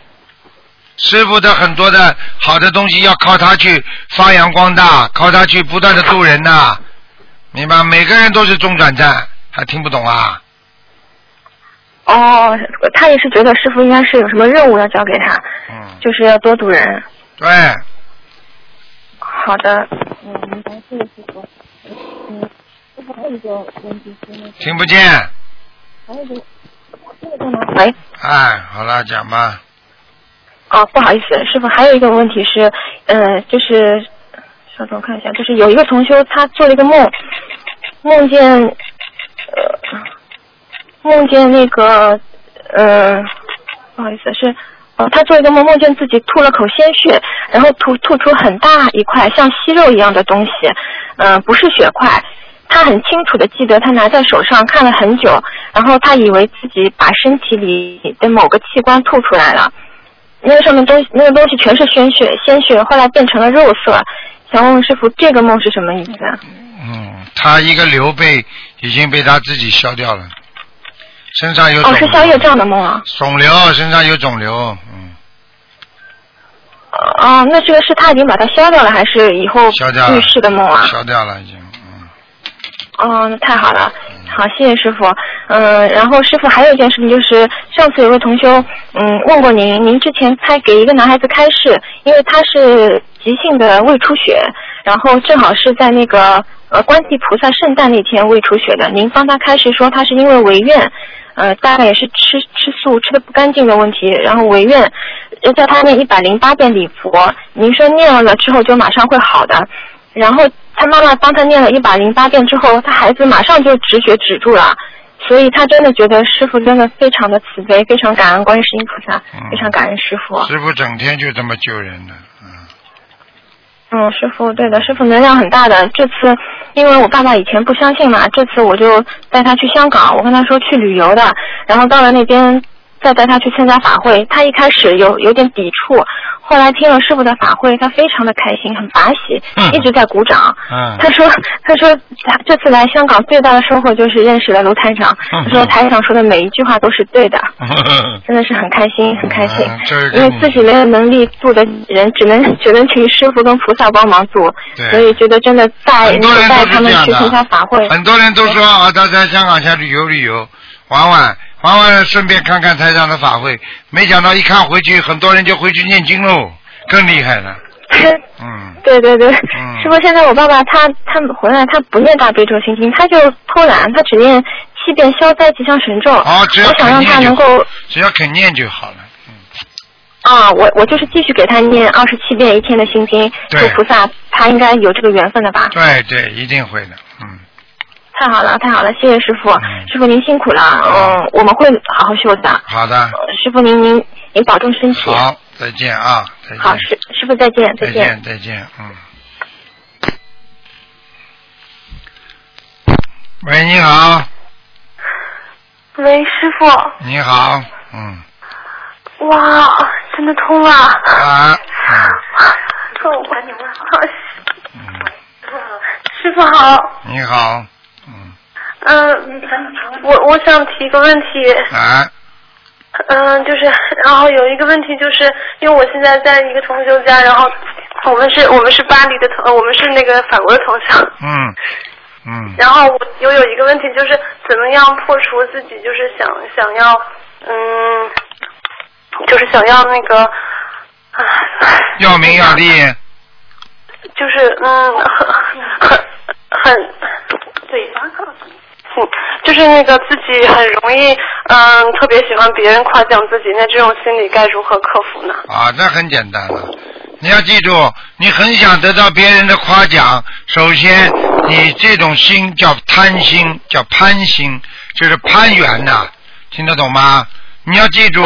师傅的很多的好的东西要靠他去发扬光大，靠他去不断的渡人呐、明白？每个人都是中转站，还听不懂啊？哦，他也是觉得师傅应该是有什么任务要交给他，嗯，就是要多渡人。对，好的，嗯，明白，谢谢师傅。嗯，师傅还有一个问题是，听不见。还有一个，这个在哪？喂，哎，好了，讲吧。哦，不好意思，师傅，还有一个问题是，呃，就是，稍等我看一下，就是有一个同修他做了一个梦，梦见，呃，梦见那个，呃，不好意思，是，哦，他做一个梦，梦见自己吐了口鲜血，然后吐吐出很大一块像息肉一样的东西，嗯、不是血块。他很清楚的记得，他拿在手上看了很久，然后他以为自己把身体里的某个器官吐出来了，那个上面东西，那个东西全是鲜血，鲜血后来变成了肉色。想问问师傅，这个梦是什么意思啊？嗯，他一个刘备已经被他自己消掉了，身上有肿哦，是消业障的梦啊。肿瘤，身上有肿瘤，嗯，哦，那这个是他已经把它消掉了，还是以后消掉了预示的梦啊？消掉了已经。哦，那太好了，好，谢谢师傅。嗯，然后师傅还有一件事情就是，上次有位同修，嗯，问过您，您之前开给一个男孩子开示，因为他是急性的胃出血，然后正好是在那个呃观世菩萨圣诞那天胃出血的，您帮他开示说他是因为违愿，呃，大概也是吃吃素吃的不干净的问题，然后违愿，要叫他念一百零八遍礼佛，您说念了之后就马上会好的，然后他妈妈帮他念了一百零八遍之后，他孩子马上就止血止住了，所以他真的觉得师傅真的非常的慈悲，非常感恩观世音菩萨，非常感恩师傅。师傅整天就这么救人的，嗯，师傅，对的，师傅能量很大的。这次因为我爸爸以前不相信嘛，这次我就带他去香港，我跟他说去旅游的，然后到了那边再带他去参加法会，他一开始有有点抵触，后来听了师傅的法会，他非常的开心，很法喜，一直在鼓掌。嗯他说：“他说他这次来香港最大的收获就是认识了卢台长。嗯他说台长说的每一句话都是对的，真的是很开心，很开心。因为自己没有能力做的人，只能只能请师傅跟菩萨帮忙做，所以觉得真的带带他们去参加法会。很多人都说啊，他在香港先旅游旅游，玩玩玩完了，顺便看看台上的法会。没想到一看回去，很多人就回去念经喽，更厉害了。嗯，对对对，师傅，现在我爸爸他他回来，他不念大悲咒心经，他就偷懒，他只念七遍消灾吉祥神咒。哦，只要我想让他肯念就能够，只要肯念就好了。啊，我我就是继续给他念二十七遍一天的心经，对求菩萨，他应该有这个缘分的吧？对对，一定会的。嗯，太好了，太好了，谢谢师傅，师傅您辛苦了，嗯，我们会好好修的。好的，师傅您您您保重身体。好，再见啊，再见。好，师师傅再见，再见。见，再见，嗯。喂，你好，喂，师傅，你好，嗯，哇，真的通了！啊，哦，赶紧问好。师傅好，你好，嗯，我我想提个问题，啊，嗯，就是，然后有一个问题就是，因为我现在在一个同修家，然后我们是我们是巴黎的同，呃我们是那个法国的同乡，嗯，嗯，然后我又有一个问题就是，怎么样破除自己就是想想要，嗯，就是想要那个，啊，要名要利，就是嗯，很很很，对，嗯，就是那个自己很容易，嗯，特别喜欢别人夸奖自己，那这种心理该如何克服呢？啊，那很简单了。你要记住，你很想得到别人的夸奖，首先你这种心叫贪心，叫攀心，就是攀缘呐、听得懂吗？你要记住，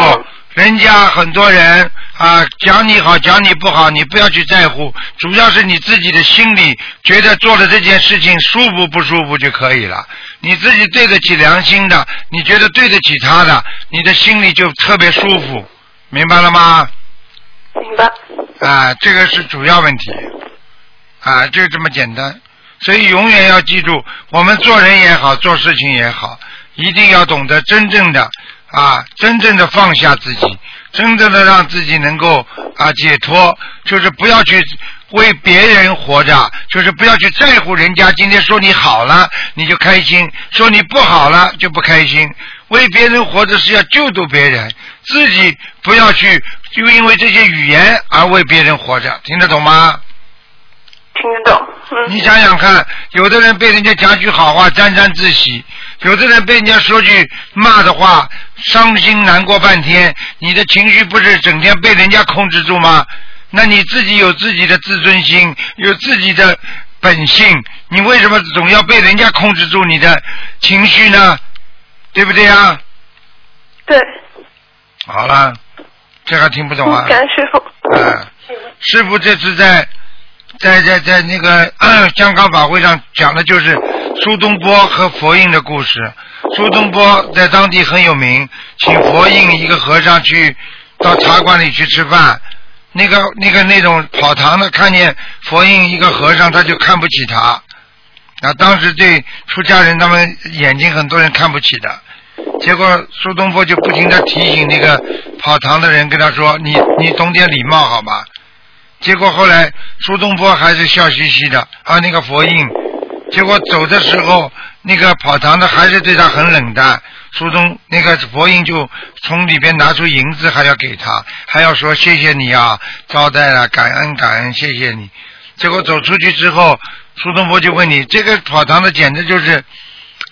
人家很多人啊讲你好，讲你不好，你不要去在乎，主要是你自己的心里觉得做了这件事情舒服不舒服就可以了。你自己对得起良心的，你觉得对得起他的，你的心里就特别舒服，明白了吗？明白。啊，这个是主要问题，啊，就这么简单。所以永远要记住，我们做人也好，做事情也好，一定要懂得真正的啊，真正的放下自己，真正的让自己能够啊解脱，就是不要去为别人活着，就是不要去在乎人家今天说你好了你就开心，说你不好了就不开心。为别人活着是要救度别人，自己不要去就因为这些语言而为别人活着，听得懂吗？听得懂。嗯。你想想看，有的人被人家讲句好话沾沾自喜，有的人被人家说句骂的话，伤心难过半天，你的情绪不是整天被人家控制住吗？那你自己有自己的自尊心，有自己的本性，你为什么总要被人家控制住你的情绪呢？对不对啊？对。好了，这还听不懂啊？感恩师傅。嗯，师傅这次在在在在那个 香港法会上讲的就是苏东坡和佛印的故事。苏东坡在当地很有名，请佛印一个和尚去到茶馆里去吃饭。那个那个那种跑堂的看见佛印一个和尚，他就看不起他。啊，当时对出家人他们眼睛很多人看不起的。结果苏东坡就不停的提醒那个跑堂的人，跟他说：“你你懂点礼貌好吗？”结果后来苏东坡还是笑嘻嘻的，啊，那个佛印，结果走的时候，那个跑堂的还是对他很冷淡。苏东那个佛印就从里边拿出银子，还要给他，还要说谢谢你啊，招待了，感恩感恩，谢谢你。结果走出去之后，苏东坡就问你：“这个跑堂的简直就是，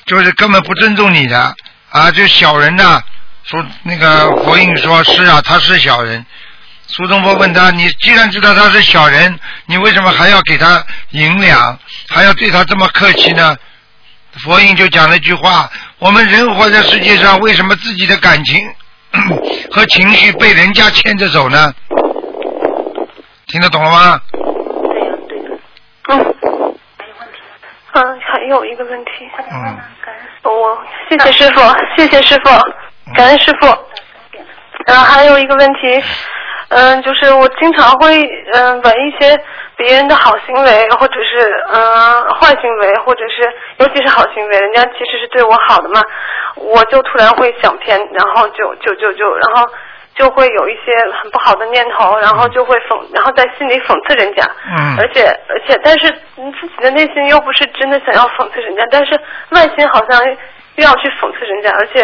就是根本不尊重你的啊！就小人呐。”说那个佛印说：“是啊，他是小人。”苏东坡问他：“你既然知道他是小人，你为什么还要给他银两，还要对他这么客气呢？”佛印就讲了一句话：“我们人活在世界上，为什么自己的感情 和情绪被人家牵着走呢？”听得懂了吗？嗯。嗯，还有一个问题。嗯。我谢谢师傅，谢谢师傅，感恩师傅。然后还有一个问题，嗯，就是我经常会嗯闻一些别人的好行为，或者是嗯坏行为，或者是尤其是好行为，人家其实是对我好的嘛，我就突然会想偏，然后就就就就然后就会有一些很不好的念头，然后就会讽，然后在心里讽刺人家。嗯。而且而且，但是你自己的内心又不是真的想要讽刺人家，但是外心好像又要去讽刺人家，而且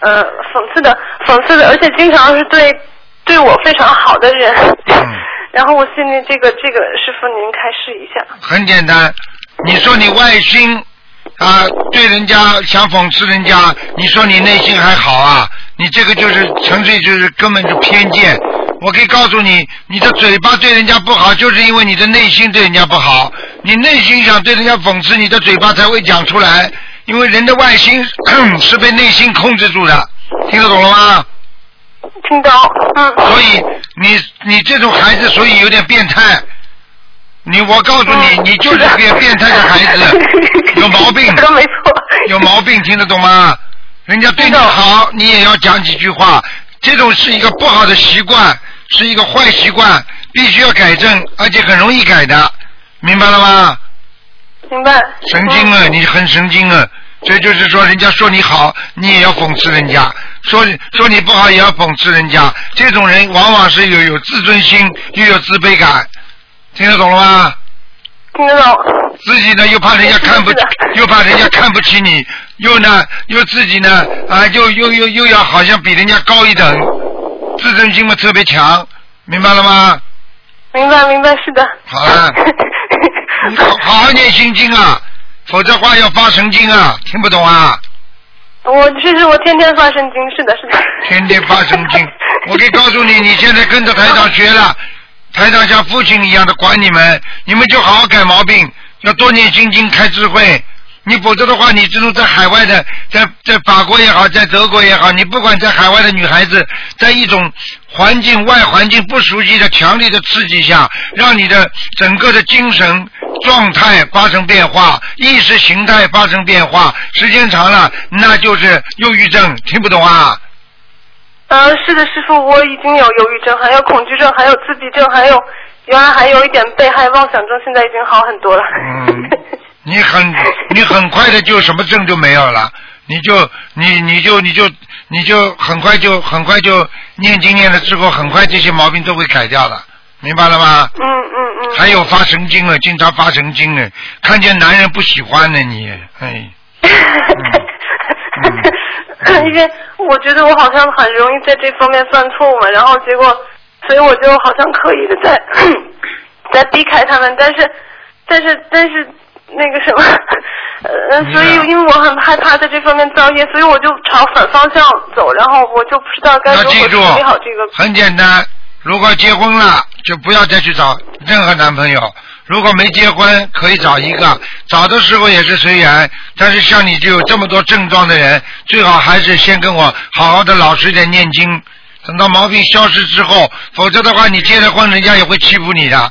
呃讽刺的讽刺的，而且经常是对对我非常好的人。嗯。然后我心里这个这个师傅您开示一下。很简单，你说你外心啊对人家想讽刺人家，你说你内心还好啊？你这个就是纯粹就是根本就偏见。我可以告诉你，你的嘴巴对人家不好，就是因为你的内心对人家不好。你内心想对人家讽刺，你的嘴巴才会讲出来。因为人的外心 是被内心控制住的，听得懂了吗？听懂，嗯。所以你你这种孩子，所以有点变态。你我告诉你，你就是个变态的孩子，有毛病。说没错。有毛病，听得懂吗？人家对你好，你也要讲几句话。这种是一个不好的习惯，是一个坏习惯，必须要改正，而且很容易改的，明白了吗？明白。神经啊，你很神经啊！这就是说，人家说你好，你也要讽刺人家；说说你不好，也要讽刺人家。这种人往往是有有自尊心，又有自卑感，听得懂了吗？听得懂。自己呢又怕人家看不，又怕人家看不起你，又呢又自己呢啊又又又又要好像比人家高一等，自尊心嘛特别强，明白了吗？明白明白，是的。好了，你好好好念心经啊，否则话要发神经啊，听不懂啊？我其实我天天发神经，是的，是的。天天发神经，我可以告诉你，你现在跟着台长学了，台长像父亲一样的管你们，你们就好好改毛病，要多念心经，开智慧。你否则的话，你这种在海外的，在在法国也好，在德国也好，你不管在海外的女孩子，在一种环境外环境不熟悉的强烈的刺激下，让你的整个的精神状态发生变化，意识形态发生变化，时间长了，那就是忧郁症。听不懂啊？啊，是的，师傅，我已经有忧郁症，还有恐惧症，还有自闭症，还有原来还有一点被害妄想症，现在已经好很多了。嗯，你很你很快的就什么症就没有了，你就你你就你就你就很快就很快就念经念了之后，很快这些毛病都会改掉了，明白了吗？嗯嗯嗯。还有发神经了，经常发神经了，看见男人不喜欢呢，你哎。因为我觉得我好像很容易在这方面犯错误嘛，然后结果，所以我就好像刻意的在 在避开他们，但是但是但是那个什么，呃，所以因为我很害怕在这方面造业，所以我就朝反方向走，然后我就不知道该如何处理好这个。很简单，如果结婚了，就不要再去找任何男朋友。如果没结婚，可以找一个，找的时候也是随缘。但是像你就有这么多症状的人，最好还是先跟我好好的老实点念经，等到毛病消失之后，否则的话，你结了婚，人家也会欺负你的，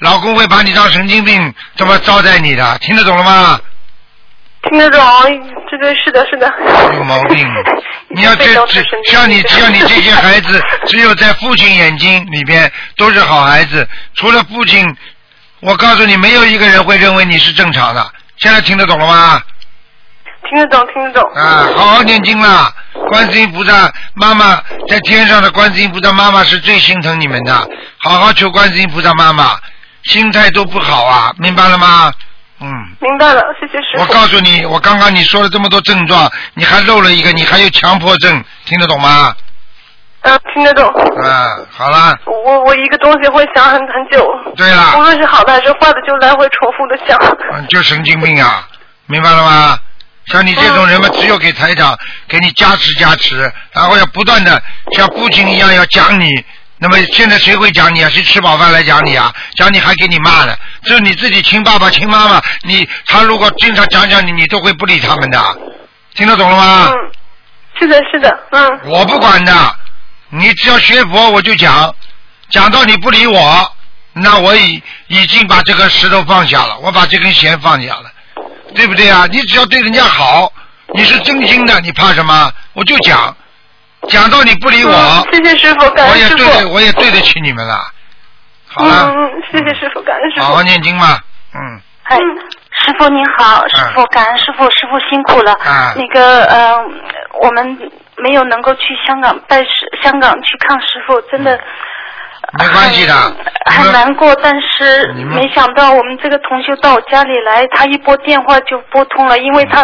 老公会把你当神经病这么招待你的，听得懂了吗？听得懂，这个是的，是的。有毛病。你要这这像你像你这些孩子，只有在父亲眼睛里边都是好孩子，除了父亲，我告诉你，没有一个人会认为你是正常的。现在听得懂了吗？听得懂，听得懂。啊，好好念经啦！观世音菩萨妈妈在天上的观世音菩萨妈妈是最心疼你们的，好好求观世音菩萨妈妈，心态都不好啊，明白了吗？嗯。明白了，谢谢师傅。我告诉你，我刚刚你说了这么多症状，你还漏了一个，你还有强迫症，听得懂吗？嗯，听得懂。啊，好了，我我一个东西会想很很久。对了无论是好的还是坏的，就来回重复的想。嗯就神经病啊，明白了吗？像你这种人嘛，只有给台长给你加持加持，然后要不断的像父亲一样要讲你。那么现在谁会讲你啊？谁吃饱饭来讲你啊？讲你还给你骂呢？就是你自己亲爸爸亲妈妈，你他如果经常讲讲你，你都会不理他们的。听得懂了吗？嗯，是的，是的，嗯。我不管的，你只要学佛我就讲，讲到你不理我，那我已已经把这个石头放下了，我把这根弦放下了，对不对啊？你只要对人家好，你是真心的，你怕什么？我就讲，讲到你不理我，嗯谢谢师傅，感我恩师傅。也对得我也对得起你们了。好嗯了，嗯，嗯谢谢师傅，感恩师傅。好好念经嘛，嗯，哎，师傅您好，师傅感恩师傅，师傅辛苦了。啊那个呃，我们没有能够去香港拜师，香港去看师傅，真的没关系的，很难过。但是没想到我们这个同修到我家里来，他一拨电话就拨通了，因为他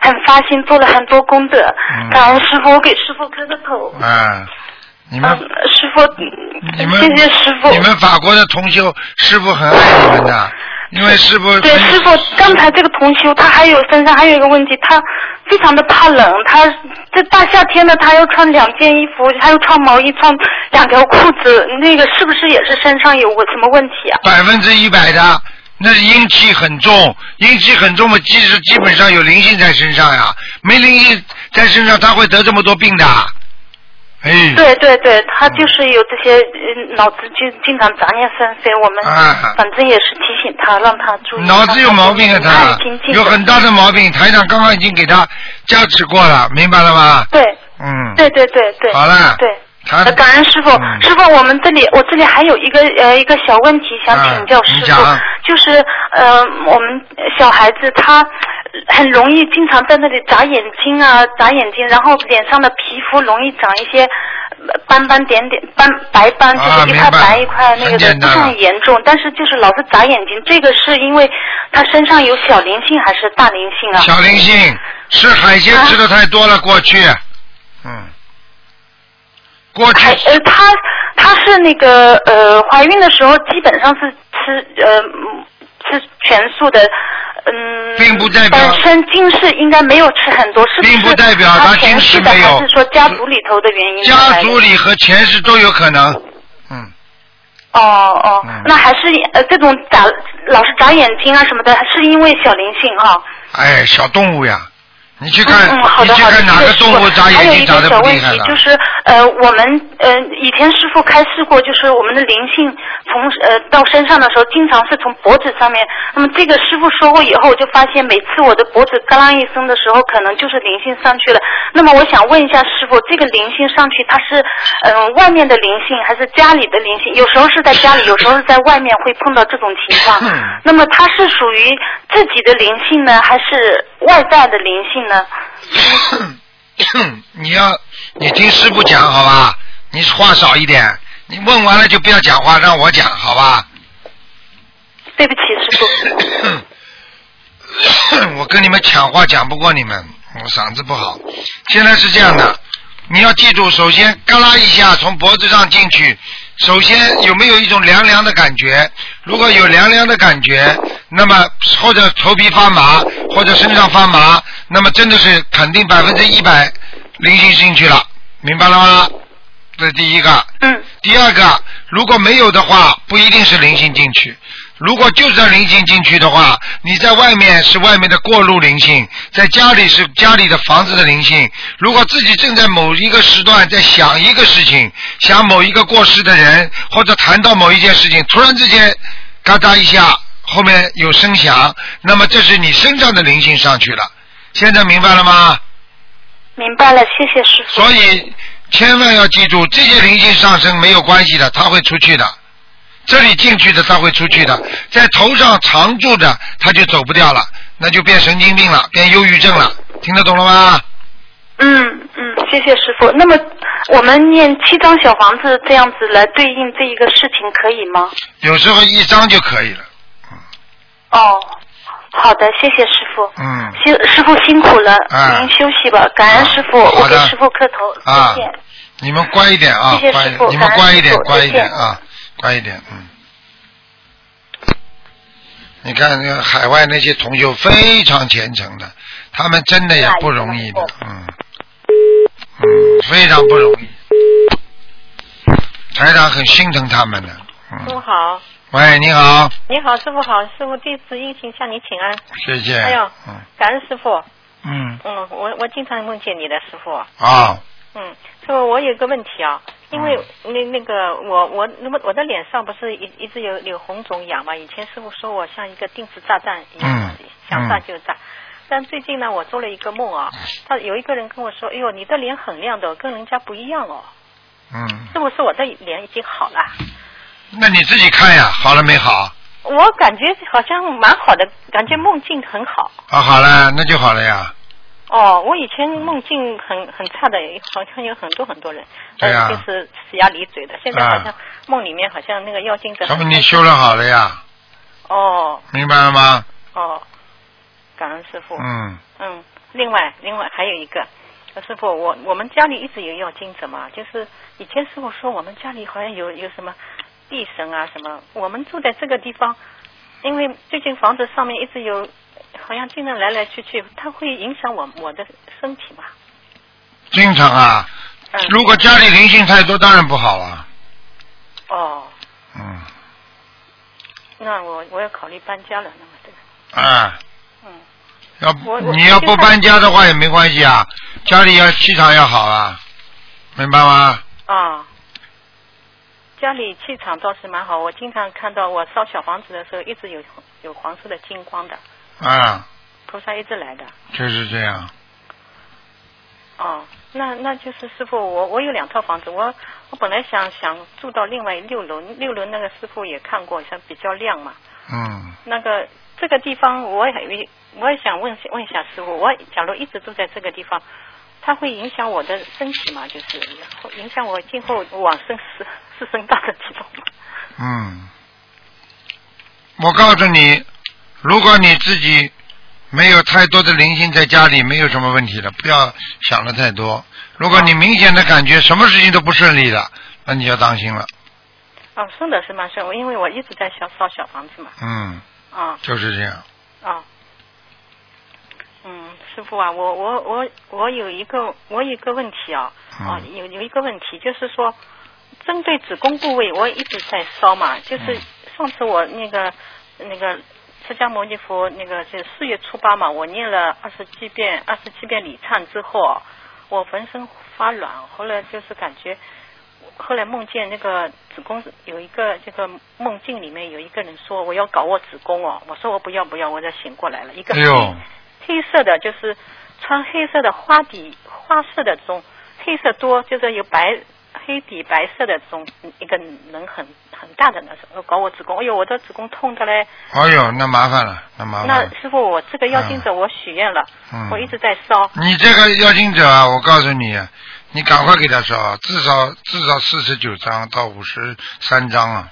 很发心，做了很多功德。嗯感恩师傅，我给师傅磕个头。嗯，你们师傅，你们谢谢师傅。你们法国的同修师傅很爱你们的，因为师傅对，师傅，刚才这个同修他还有身上还有一个问题，他非常的怕冷，他这大夏天的他要穿两件衣服，他又穿毛衣，穿两条裤子，那个是不是也是身上有个什么问题啊？百分之一百的，那是阴气很重，阴气很重嘛，即使基本上有灵性在身上呀，没灵性在身上，他会得这么多病的。哎，对对对，他就是有这些呃脑子就经常杂念纷飞，我们啊反正也是提醒他，让他注意。脑子有毛病啊，他有很大的毛病。台长刚刚已经给他加持过了，明白了吗？对。嗯。对对对对。好了对。他呃感恩师傅，嗯师傅，我们这里我这里还有一个呃一个小问题想请教啊你师傅，讲就是呃我们小孩子他很容易经常在那里眨眼睛啊眨眼睛，然后脸上的皮肤容易长一些呃斑斑点点斑白斑，就啊是一块白白一块那个的，不是很严重，但是就是老是眨眼睛，这个是因为他身上有小灵性还是大灵性啊？小灵性是海鲜吃的太多了，过去，嗯，过去。呃，他他是那个呃，怀孕的时候基本上是吃呃嗯吃全素的，嗯，并不代表本身近视应该没有吃很多，是？并不代表她她经前世的，世没有还是说家族里头的原因？家族里和前世都有可能。嗯哦哦，嗯那还是呃这种眨老是眨眼睛啊什么的，是因为小灵性哈、哎，小动物呀，你去看，嗯，好你的好的，去看哪个谢谢师傅动物眨还有一眼睛眨的个小问不厉害了？题就是呃，我们呃以前师傅开示过，就是我们的灵性从呃到身上的时候，经常是从脖子上面。那么这个师傅说过以后，我就发现每次我的脖子嘎啷一声的时候，可能就是灵性上去了。那么我想问一下师傅，这个灵性上去，它是嗯、呃外面的灵性还是家里的灵性？有时候是在家里，有时候是在外面会碰到这种情况。那么它是属于自己的灵性呢，还是外在的灵性呢？你要你听师傅讲好吧？你话少一点，你问完了就不要讲话，让我讲好吧？对不起，师傅 我跟你们抢话讲不过你们，我嗓子不好。现在是这样的，你要记住，首先嘎啦一下从脖子上进去，首先有没有一种凉凉的感觉？如果有凉凉的感觉，那么或者头皮发麻，或者身上发麻，那么真的是肯定百分之一百灵性进去了，明白了吗？这是第一个。嗯。第二个，如果没有的话，不一定是灵性进去。如果就算灵性进去的话，你在外面是外面的过路灵性，在家里是家里的房子的灵性。如果自己正在某一个时段在想一个事情，想某一个过世的人，或者谈到某一件事情，突然之间嘎哒一下，后面有声响，那么这是你身上的灵性上去了。现在明白了吗？明白了，谢谢师傅。所以千万要记住，这些灵性上升没有关系的，它会出去的。这里进去的，他会出去的；在头上常住的，他就走不掉了，那就变神经病了，变忧郁症了。听得懂了吗？嗯嗯，谢谢师傅。那么我们念七张小房子这样子来对应这一个事情可以吗？有时候一张就可以了。哦，好的，谢谢师傅。嗯。辛师傅辛苦了，啊您休息吧。感恩师傅，我给师傅磕头，啊再见。你们乖一点啊，谢谢师傅，你们乖一点乖一点啊，乖一点，嗯。你看那个海外那些同修非常虔诚的，他们真的也不容易的，嗯，嗯，非常不容易。台长很心疼他们的，嗯师傅好，喂，你好，你好，师傅好，师傅弟子殷勤向你请安。谢谢。哎呦，嗯感恩师傅。嗯嗯，我我经常梦见你的师傅。啊，嗯，师傅，我有个问题啊，因为那那个我我那么我的脸上不是一一直有有红肿痒嘛？以前师傅说我像一个定时炸弹一样，嗯想炸就炸。但最近呢，我做了一个梦啊，他有一个人跟我说：“哎呦，你的脸很亮的，跟人家不一样哦。嗯，”是不是我的脸已经好了？那你自己看呀，好了没好？我感觉好像蛮好的，感觉梦境很好。啊，好了，那就好了呀。哦，我以前梦境很很差的，好像有很多很多人，对呀呃就是呲牙咧嘴的。现在啊好像梦里面好像那个妖精在。说明你修了好了呀，哦明白了吗？哦，感恩师傅。嗯，嗯，另外另外还有一个，呃师傅，我我们家里一直有妖精子嘛，就是以前师傅说我们家里好像有有什么地神啊什么，我们住在这个地方，因为最近房子上面一直有，好像经常来来去去，它会影响我我的身体嘛。经常啊，嗯。如果家里灵性太多，当然不好啊。哦，嗯，那我我要考虑搬家了，那么这个，啊，嗯，要我我你要不搬家的话也没关系啊，家里要气场要好啊，明白吗？啊，家里气场倒是蛮好，我经常看到我烧小房子的时候，一直有有黄色的金光的，啊，菩萨一直来的。就是这样。哦，那那就是师傅，我我有两套房子，我我本来想想住到另外六楼，六楼那个师傅也看过，像比较亮嘛。嗯，那个这个地方我也我也想问问一下师傅，我假如一直住在这个地方，它会影响我的身体吗？就是影响我今后往生是是生大的地方吗？嗯，我告诉你，如果你自己没有太多的灵性在家里，没有什么问题的，不要想的太多。如果你明显的感觉什么事情都不顺利的，那你要当心了。哦，顺的是蛮顺，因为我一直在烧烧小房子嘛。嗯，啊就是这样。啊。嗯，师傅啊，我我我我有一个我有一个问题啊，啊有有一个问题就是说，针对子宫部位，我一直在烧嘛，就是上次我那个那个释迦牟尼佛那个是四月初八嘛，我念了二十七遍二十七遍礼忏之后啊，我浑身发软，后来就是感觉。后来梦见那个子宫有一个这个梦境里面有一个人说我要搞我子宫哦，我说我不要不要，我再醒过来了，一个黑色的，就是穿黑色的花底花色的这种黑色多，就是有白黑底白色的这种一个人很很大的那种搞我子宫，哎呦我的子宫痛的嘞。哎呦，那麻烦了，那麻烦那。师傅，我这个妖精者我许愿了，嗯我一直在烧。你这个妖精者啊，我告诉你，你赶快给他烧，至少至少四十九张到五十三张啊！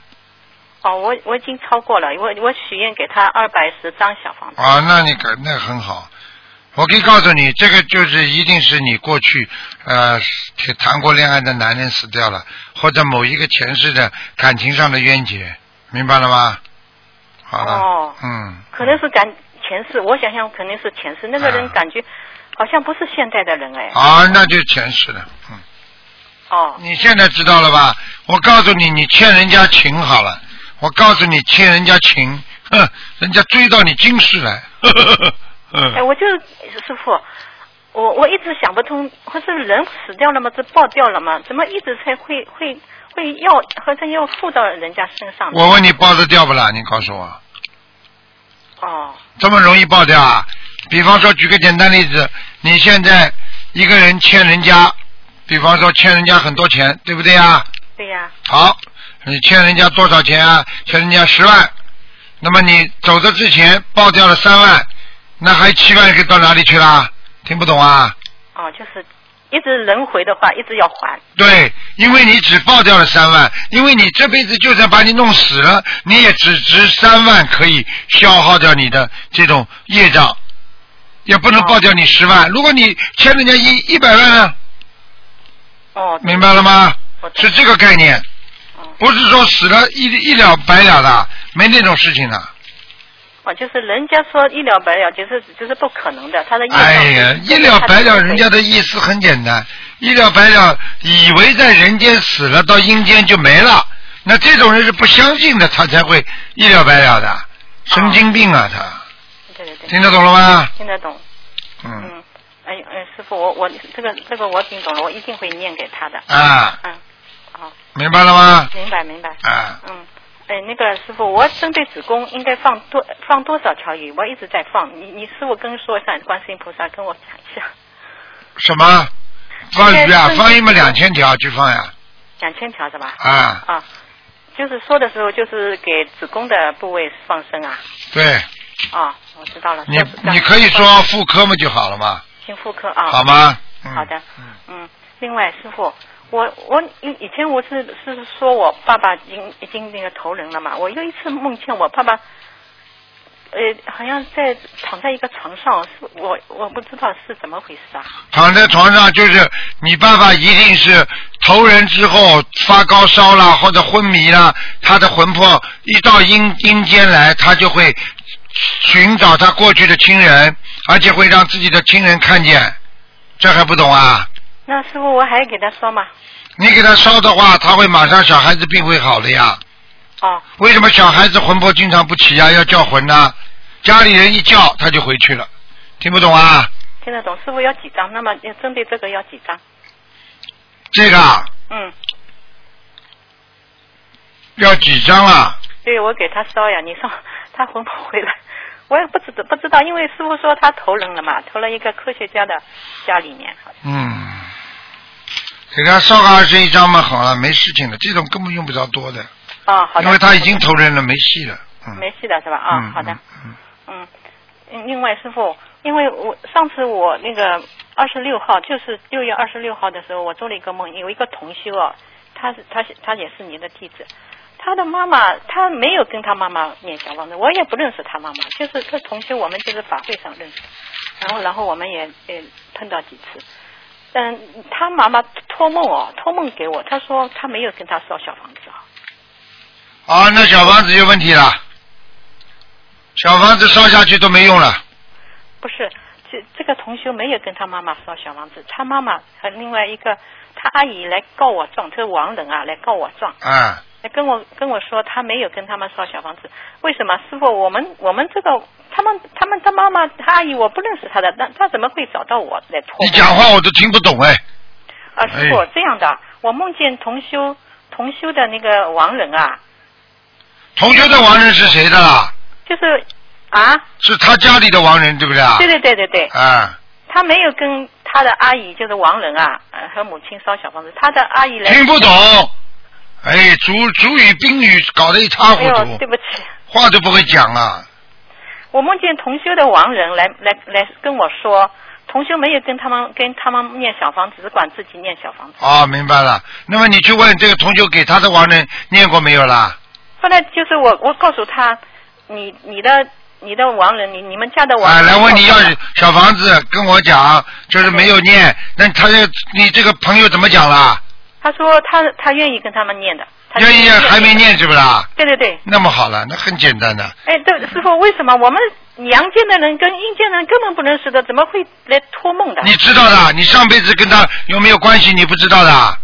哦，我我已经超过了，我我许愿给他二百十张小房子。啊，那你可那很好，我可以告诉你，这个就是一定是你过去呃谈过恋爱的男人死掉了，或者某一个前世的感情上的冤结，明白了吗？好了，哦，嗯，可能是感前世，我想想肯定是前世，那个人感觉好像不是现代的人哎。啊，那就前世了，嗯。哦。你现在知道了吧？我告诉你，你欠人家情好了，我告诉你欠人家情，哼，人家追到你今世来，呵呵呵嗯。哎，我就是师傅，我我一直想不通，或是人死掉了吗？这爆掉了吗？怎么一直才会会会要，好像要附到人家身上？我问你爆得掉不啦？你告诉我，哦，这么容易爆掉啊？比方说，举个简单例子，你现在一个人欠人家，比方说欠人家很多钱，对不对啊？对呀、好，你欠人家多少钱啊？欠人家十万，那么你走的之前爆掉了三万，那还七万给到哪里去啦？听不懂啊？哦，就是一直轮回的话，一直要还。对，因为你只报掉了三万，因为你这辈子就算把你弄死了，你也只值三万可以消耗掉你的这种业障，也不能报掉你十万。如果你欠人家一一百万呢？哦。明白了吗？是这个概念，不是说死了一一了百了的，没那种事情的。哦，就是人家说一了百了，就是就是不可能的，他的意思哎呀，一了百了，人家的意思很简单，一了百了，以为在人间死了，到阴间就没了。那这种人是不相信的，他才会一了百了的，神经病啊他！对对对。听得懂了吗？听得懂。嗯。哎哎，师傅，我我这个这个我听懂了，我一定会念给他的。啊。嗯。好。明白了吗？明白明白。啊。嗯。哎，那个师傅，我针对子宫应该放多放多少条鱼？我一直在放，你你师傅跟说一下，观世音菩萨跟我讲一下，什么？放鱼啊放一么两千条去放呀？两千条是吧？啊。啊，就是说的时候，就是给子宫的部位放生啊。对，啊，我知道了。你你可以说妇科嘛就好了嘛。听妇科啊。好吗？嗯好的。嗯。另外，师傅，我我以以前我是是说我爸爸已经已经那个投人了嘛，我有一次梦见我爸爸。呃，好像在躺在一个床上，是我我不知道是怎么回事啊。躺在床上，就是你爸爸一定是投人之后发高烧了或者昏迷了，他的魂魄一到阴阴间来，他就会寻找他过去的亲人，而且会让自己的亲人看见，这还不懂啊？那师傅，我还给他烧吗？你给他烧的话，他会马上小孩子病会好的呀。哦。为什么小孩子魂魄经常不起呀？要叫魂呢？家里人一叫他就回去了，听不懂啊？听得懂？师傅要几张？那么要针对这个要几张？这个啊嗯，要几张啊？对，我给他烧呀。你说他魂魄回来，我也不知道不知道，因为师傅说他投人了嘛，投了一个科学家的家里面。嗯，给他烧个二十一张嘛，好了，没事情了，这种根本用不着多的，哦，好的。因为他已经投人了，没戏了。嗯没戏的是吧？啊、嗯好的。嗯嗯。另外，师傅，因为我上次我那个二十六号，就是六月二十六号的时候，我做了一个梦，有一个同修啊，他是他是他也是你的弟子，他的妈妈他没有跟他妈妈念小王子，我也不认识他妈妈，就是这同修我们就是法会上认识，然后然后我们也也碰到几次，嗯，他妈妈托梦哦，托梦给我，他说他没有跟他烧小房子啊。啊，那小房子有问题了，小房子烧下去都没用了。不是，这这个同学没有跟他妈妈烧小房子，他妈妈和另外一个他阿姨来告我状，这个亡人啊来告我状，啊，来跟我跟我说他没有跟他们烧小房子，为什么？师傅，我们我们这个他们他们他妈妈他阿姨我不认识他的，那他怎么会找到我来托？你讲话我都听不懂哎。啊，师傅哎这样的，我梦见同修同修的那个亡人啊，同修的亡人是谁的啦？就是啊，是他家里的亡人，对不对啊？对对对对对，啊，他没有跟他的阿姨，就是亡人啊，呃和母亲烧小房子，他的阿姨来听不懂。哎，主主语宾语搞得一塌糊涂，对不起，话都不会讲啊。我梦见同修的亡人来来来跟我说，同修没有跟他们跟他们念小房子，只管自己念小房子。哦，明白了。那么你去问这个同修给他的亡人念过没有啦？后来就是我我告诉他，你你的你的亡人，你你们家的亡啊，人。来问你要小房子，跟我讲，就是没有念，那他就你这个朋友怎么讲啦？他说他他愿意跟他们念的。愿意还没念是不啦？对对对。那么好了，那很简单的。哎，对，师傅，为什么我们阳间的人跟阴间人根本不认识的，怎么会来托梦的？你知道的，你上辈子跟他有没有关系？你不知道的，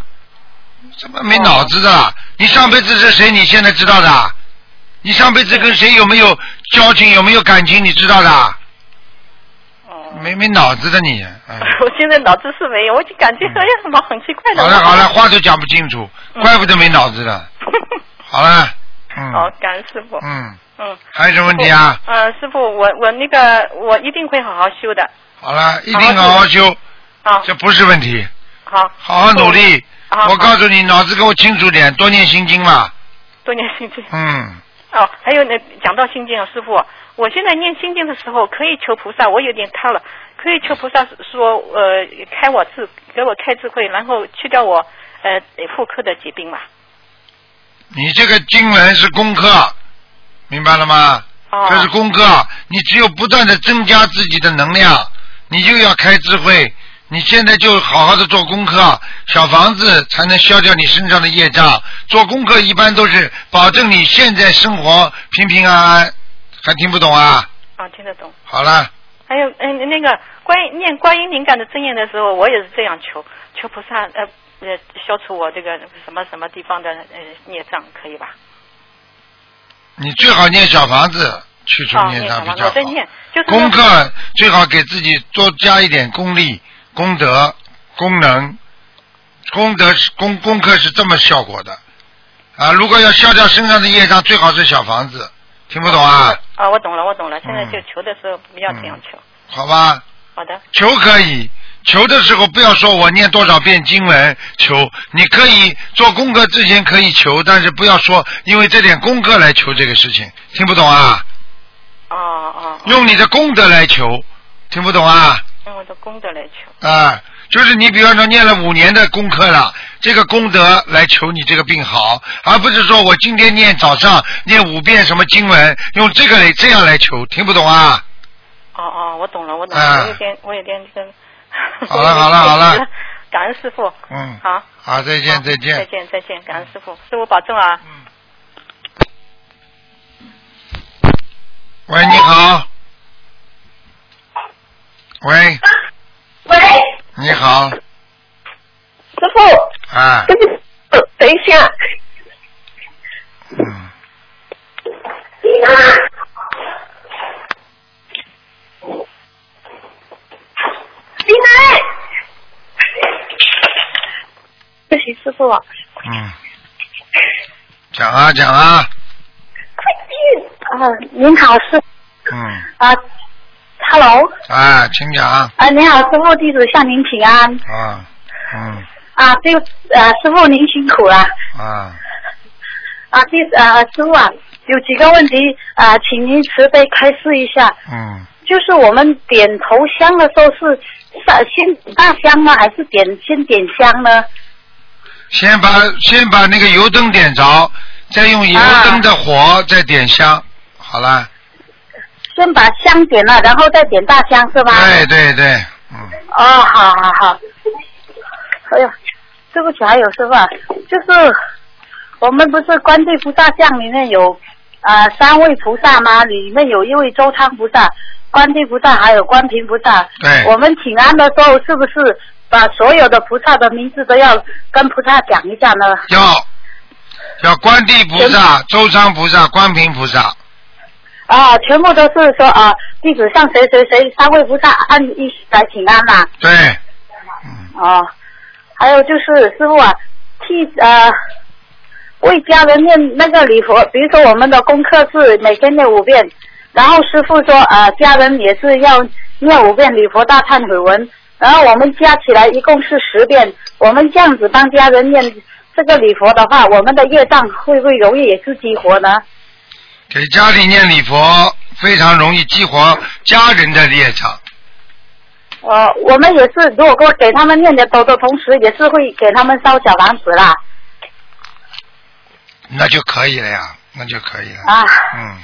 怎么没脑子的？你上辈子是谁？你现在知道的？你上辈子跟谁有没有交情？有没有感情？你知道的？没没脑子的你，哎 我现在脑子是没有，我就感觉哎呀，什么很奇怪的。好了好了，话都讲不清楚，怪不得没脑子的。好了，嗯好，感恩师傅。嗯，嗯。还有什么问题啊？呃，师傅，我我那个我一定会好好修的。好了，一定好好修，好，这不是问题，好，好好努力。好我告诉你，脑子给我清楚点，多念心经嘛。多念心经。嗯，哦，还有那，讲到心经啊，师傅，我现在念心经的时候可以求菩萨，我有点贪了，可以求菩萨说，呃，开我智，给我开智慧，然后去掉我呃妇科的疾病嘛。你这个经文是功课，明白了吗？哦这是功课，你只有不断的增加自己的能量，你就要开智慧。你现在就好好的做功课，小房子才能消掉你身上的业障。做功课一般都是保证你现在生活平平安安，还听不懂啊？啊，听得懂。好了，还有，嗯、那个观音念观音灵感的真言的时候，我也是这样求，求菩萨呃呃消除我这个什么什么地方的呃孽障，可以吧？你最好念小房子去除哦，孽障比较好我在。念，就是功课最好给自己多加一点功力、功德、功能。功德是功功课是这么效果的啊！如果要消掉身上的业障，最好是小房子。听不懂啊？啊，我懂了，我懂了。现在就求的时候不要这样求。好吧，好的。求可以，求的时候不要说我念多少遍经文求，你可以做功课之前可以求，但是不要说因为这点功课来求这个事情，听不懂啊？哦哦。用你的功德来求，听不懂啊？用我的功德来求。啊，就是你比方说念了五年的功课了，这个功德来求你这个病好，而不是说我今天念早上念五遍什么经文，用这个来这样来求，听不懂啊？哦哦，我懂了，我懂啊了，我有点，我有点这个。好了好了好了，感恩师傅。嗯，好。好，再见再见再见。再见，感恩师傅，师傅保重啊。嗯喂，你好。喂，喂，你好，师傅，啊，等一下。嗯，李奶，对不起，师傅，嗯，讲啊讲啊，啊，您好，师嗯，啊，Hello，啊，请讲啊，您好，师傅，弟子向您请安。啊，嗯啊，对，啊，师傅您辛苦了。啊，啊，弟啊，师傅啊，有几个问题啊，请您慈悲开示一下。嗯，就是我们点头香的时候是上先大香呢，还是点先点香呢？先把先把那个油灯点着，再用油灯的火再点香，好了，先把香点了，然后再点大香是吧？对对对，哦，好好好。哎呀，对不起，还有师傅啊，就是我们不是观地菩萨像里面有啊、呃三位菩萨吗？里面有一位周汤菩萨、观地菩萨还有观平菩萨。对我们请安的时候，是不是把所有的菩萨的名字都要跟菩萨讲一下呢？要要观地菩萨、周昌菩萨、观平菩萨，啊，全部都是说啊，弟子向谁谁谁三位菩萨按一来请安嘛、对，哦，还有就是师傅啊，替呃为家人念那个礼佛，比如说我们的功课是每天念五遍，然后师傅说呃家人也是要念五遍礼佛大忏悔文，然后我们加起来一共是十遍，我们这样子帮家人念这个礼佛的话，我们的业障会不会容易也是激活呢？给家里念礼佛非常容易激活家人的业障，呃，我们也是，如果给我给他们念的多的同时，也是会给他们烧小房子啦。那就可以了呀，那就可以了。啊，嗯，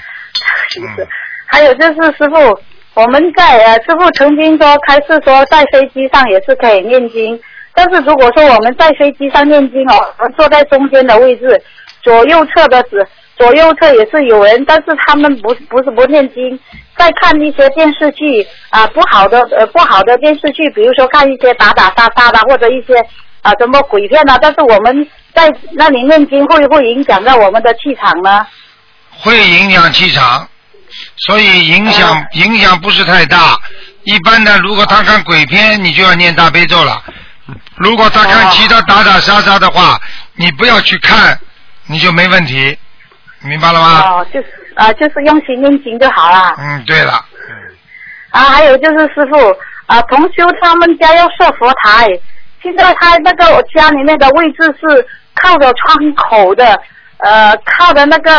嗯。还有就是师傅，我们在呃，师傅曾经说开示说在飞机上也是可以念经，但是如果说我们在飞机上念经哦，坐在中间的位置，左右侧的指左右侧也是有人，但是他们不不是不念经，在看一些电视剧啊、不好的呃不好的电视剧，比如说看一些打打杀杀的或者一些啊什么鬼片啊，但是我们在那里念经会不会影响到我们的气场呢？会影响气场，所以影响、哦影响不是太大。一般的，如果他看鬼片，你就要念大悲咒了；如果他看其他打打杀杀的话，你不要去看，你就没问题，明白了吗？哦，就是啊、就是用心念经就好了。嗯，对了，啊，还有就是师傅啊，同修他们家要设佛台，现在他那个我家里面的位置是靠着窗口的，呃，靠着那个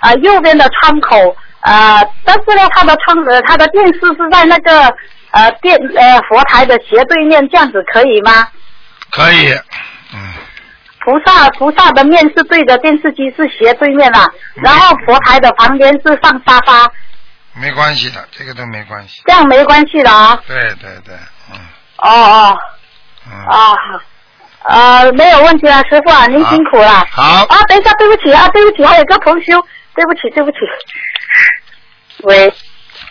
啊右边的窗口啊，但是呢，他的窗呃他的电视是在那个呃电呃佛台的斜对面，这样子可以吗？可以，菩萨菩萨的面是对着电视机是斜对面啦，然后佛台的旁边是放沙发，没关系的，这个都没关系。这样没关系的啊。对对对，嗯。哦哦。啊，呃，没有问题了，师傅啊，您辛苦了。好。啊，等一下，对不起啊，对不起，还有个同修，对不起，对不起。喂，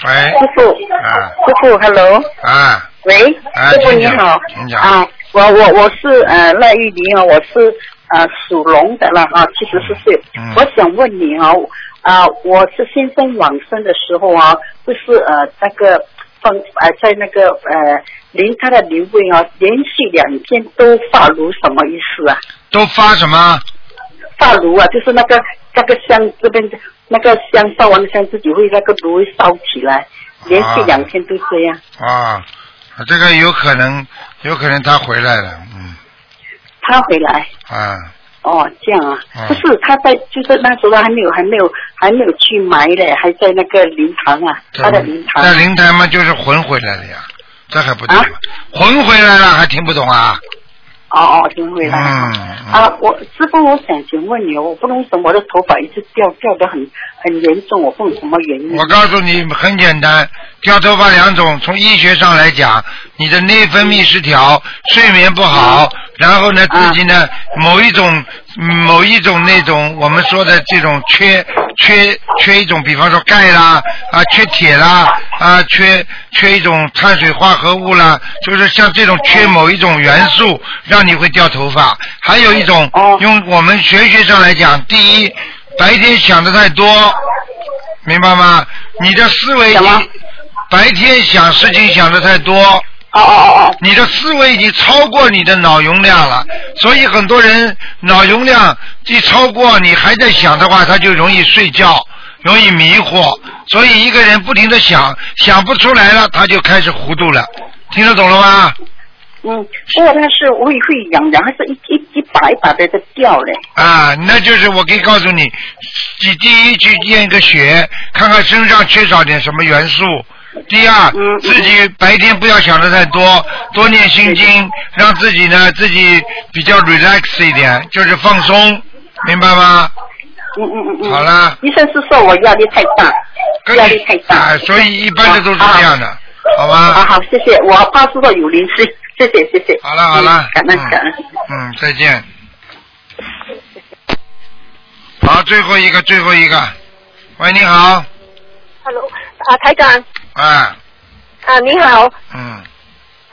喂，师傅，啊。师傅，hello，啊，喂，啊师傅你好，请讲。啊，我我我是呃赖玉玲啊，我是呃属龙的了啊，七十四岁，嗯我想问你啊，啊，我是先生往生的时候啊，就是呃那个放呃在那个呃临他的灵位啊，连续两天都发炉，什么意思啊？都发什么？发炉啊，就是那个那个香这边那个香烧完香自己会那个炉会烧起来，连续两天都这样。啊，这个有可能，有可能他回来了，嗯。他回来。啊，哦，这样啊，嗯。不是他在就是那时候还没有还没有还没有去埋嘞，还在那个灵堂啊，他的灵堂。在灵堂嘛，就是魂回来了呀，这还不懂啊？魂回来了还听不懂啊？哦哦，听回来。嗯，啊，我师傅，我想请问你哦，我不能什么，我的头发一直掉掉的很很严重，我不懂什么原因。我告诉你很简单，掉头发两种，从医学上来讲，你的内分泌失调，睡眠不好，然后呢自己呢某一种嗯某一种那种我们说的这种缺缺缺一种，比方说钙啦啊，缺铁啦啊，缺缺一种碳水化合物啦，就是像这种缺某一种元素，让你会掉头发。还有一种，用我们玄学上来讲，第一，白天想的太多，明白吗？你的思维白天想事情想的太多。哦哦哦哦。你的思维已经超过你的脑容量了，所以很多人脑容量一超过，你还在想的话，他就容易睡觉，容易迷惑。所以一个人不停的想，想不出来了，他就开始糊涂了。听得懂了吗？嗯，不过它是会会痒痒，还是一一一把一把的在掉嘞。啊，那就是我可以告诉你，第第一去验一个血，看看身上缺少点什么元素。第二，自己白天不要想的太多，多念心经，让自己呢自己比较 relax 一点，就是放松，明白吗？嗯嗯嗯嗯。好了。医生是说我压力太大，压力太大。啊，所以一般的都是这样的，好吧？好好，谢谢，我怕是说有灵性，谢谢谢谢。好了好了嗯感恩感恩。嗯，再见。好，最后一个，最后一个。喂，你好，Hello，啊，台长，啊，啊，你好，嗯，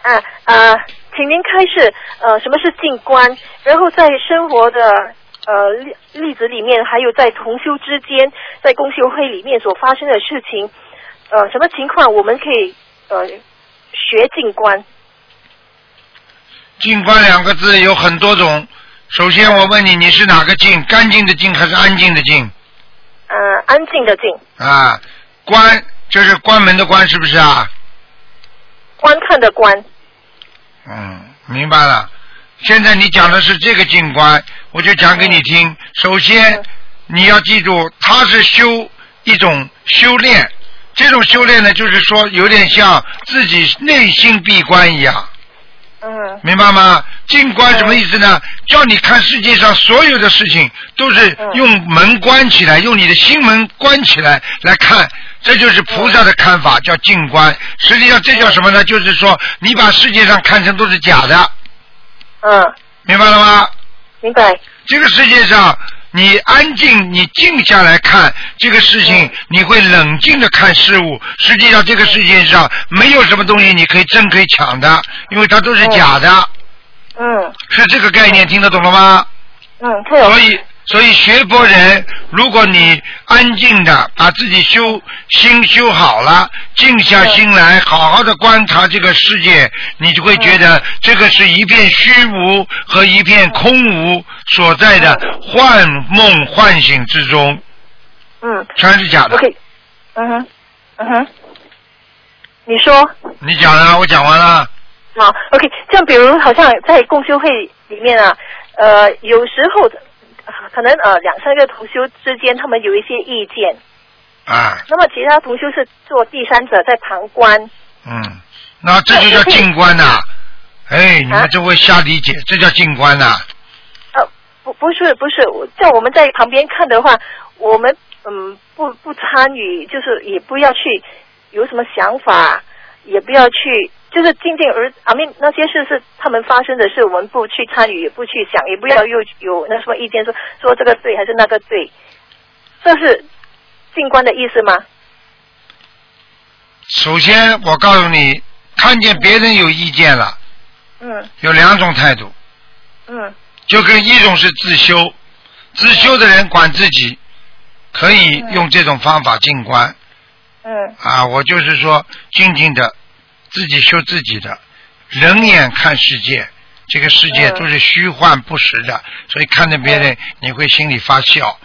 啊啊，请您开示，呃，什么是静观？然后在生活的呃例例子里面，还有在同修之间，在公修会里面所发生的事情，呃，什么情况我们可以呃学静观？静观两个字有很多种。首先，我问你，你是哪个静？干净的静还是安静的静？呃，安静的静，啊，关就是关门的关，是不是啊？观看的观，嗯，明白了。现在你讲的是这个静观，我就讲给你听。首先，你要记住，它是修一种修炼，这种修炼呢，就是说有点像自己内心闭关一样，嗯明白吗？静观什么意思呢？叫你看世界上所有的事情都是用门关起来，用你的心门关起来来看，这就是菩萨的看法，叫静观。实际上这叫什么呢？就是说你把世界上看成都是假的，嗯，明白了吗？明白。这个世界上，你安静，你静下来看这个事情，你会冷静的看事物。实际上，这个世界上没有什么东西你可以争可以抢的，因为它都是假的。嗯是这个概念，听得懂了吗？嗯，所以，所以学佛人，如果你安静的把自己修心修好了，静下心来，好好的观察这个世界，你就会觉得这个是一片虚无和一片空无所在的幻梦幻醒之中，嗯。全是假的。，OK，嗯哼，嗯哼，你说。你讲了，我讲完了。好，OK，像比如好像在共修会里面啊，呃，有时候呃可能呃两三个同修之间他们有一些意见，啊，那么其他同修是做第三者在旁观，嗯，那这就叫静观呐、哎，你啊们就会瞎理解，这叫静观呐、呃，不不是不是，在我们在旁边看的话，我们嗯不不参与，就是也不要去有什么想法，也不要去。就是静静而，I mean 那些事是他们发生的事，我们不去参与，也不去想，也不要又有那什么意见说说这个对还是那个对，这是静观的意思吗？首先，我告诉你，看见别人有意见了，嗯有两种态度，嗯就跟一种是自修，自修的人管自己，可以用这种方法静观嗯啊。我就是说，静静的自己修自己的，人眼看世界，这个世界嗯都是虚幻不实的，所以看着别人你会心里发笑。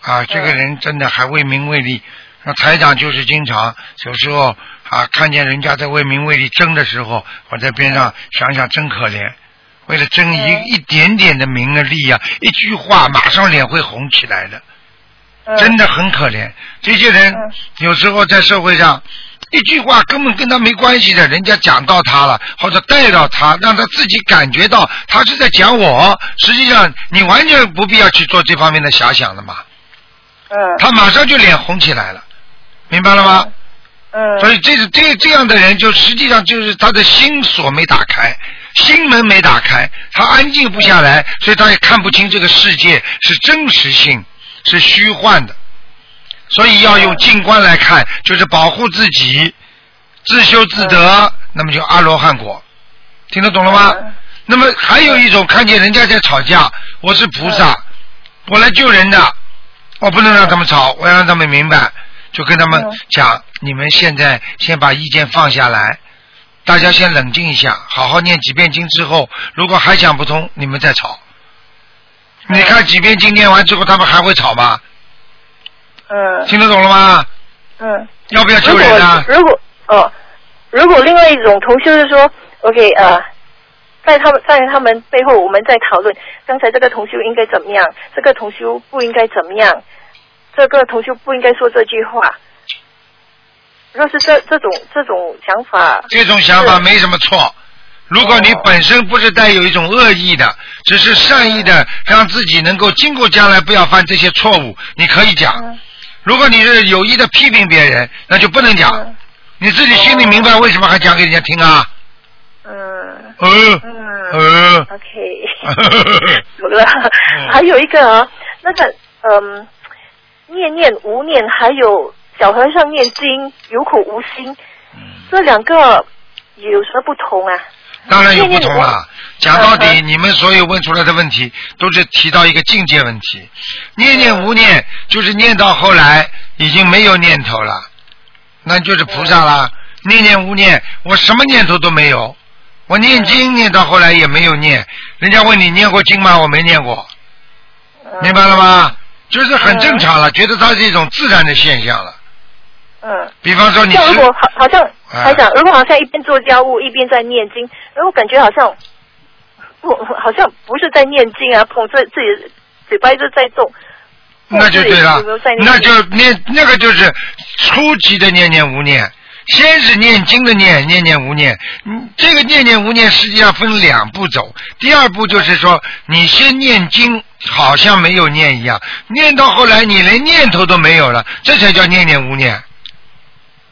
啊，这个人真的还为名为利。那台长就是经常有时候啊，看见人家在为名为利争的时候，我在边上想想真可怜，为了争一一点点的名啊利啊，一句话马上脸会红起来的，真的很可怜。这些人有时候在社会上。一句话根本跟他没关系的，人家讲到他了，或者带到他，让他自己感觉到他是在讲我。实际上，你完全不必要去做这方面的遐想的嘛。嗯。他马上就脸红起来了，明白了吗？嗯。所以这是这这样的人，就实际上就是他的心锁没打开，心门没打开，他安静不下来，所以他也看不清这个世界是真实性，是虚幻的。所以要用静观来看，就是保护自己，自修自得，那么就阿罗汉果，听得懂了吗？那么还有一种看见人家在吵架，我是菩萨，我来救人的，我不能让他们吵，我要让他们明白，就跟他们讲，你们现在先把意见放下来，大家先冷静一下，好好念几遍经之后，如果还想不通，你们再吵。你看几遍经念完之后，他们还会吵吗？嗯听得懂了吗？嗯。要不要救人啊？如果如果哦，如果另外一种同修是说，OK 呃，在他们在他们背后，我们在讨论刚才这个同修应该怎么样，这个同修不应该怎么样，这个同修不应该说这句话。若是这这种这种想法，这种想法没什么错。如果你本身不是带有一种恶意的，只是善意的，让自己能够经过将来不要犯这些错误，你可以讲。如果你是有意的批评别人，那就不能讲。你自己心里明白为什么还讲给人家听啊？嗯。嗯。嗯。OK，懂了。还有一个啊，那个嗯，念念无念，还有小和尚念经有口无心，这两个有什么不同啊？当然有不同了。讲到底，你们所有问出来的问题，都是提到一个境界问题。念念无念，就是念到后来已经没有念头了，那就是菩萨啦。念念无念，我什么念头都没有。我念经念到后来也没有念，人家问你念过经吗？我没念过，明白了吗？就是很正常了，觉得它是一种自然的现象了。嗯。比方说你像如果好好像啊还想，如果好像一边做家务一边在念经，然后感觉好像不好像不是在念经啊，捧着自己嘴巴一直在动。那就对了那就念那个就是初级的念念无念，先是念经的念，念念无念。嗯，这个念念无念实际上分两步走。第二步就是说，你先念经，好像没有念一样，念到后来你连念头都没有了，这才叫念念无念。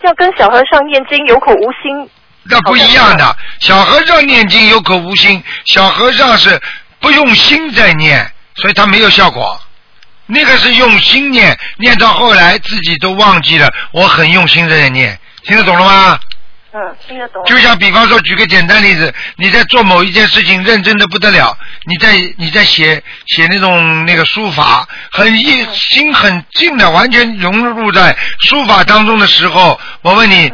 要跟小和尚念经有口无心。那不一样的，小和尚念经有口无心，小和尚是不用心在念，所以他没有效果。那个是用心念，念到后来自己都忘记了，我很用心在念，听得懂了吗？嗯，听得懂。就像比方说，举个简单例子，你在做某一件事情认真的不得了，你在你在写写那种那个书法，很一心很静的，完全融入在书法当中的时候，我问你，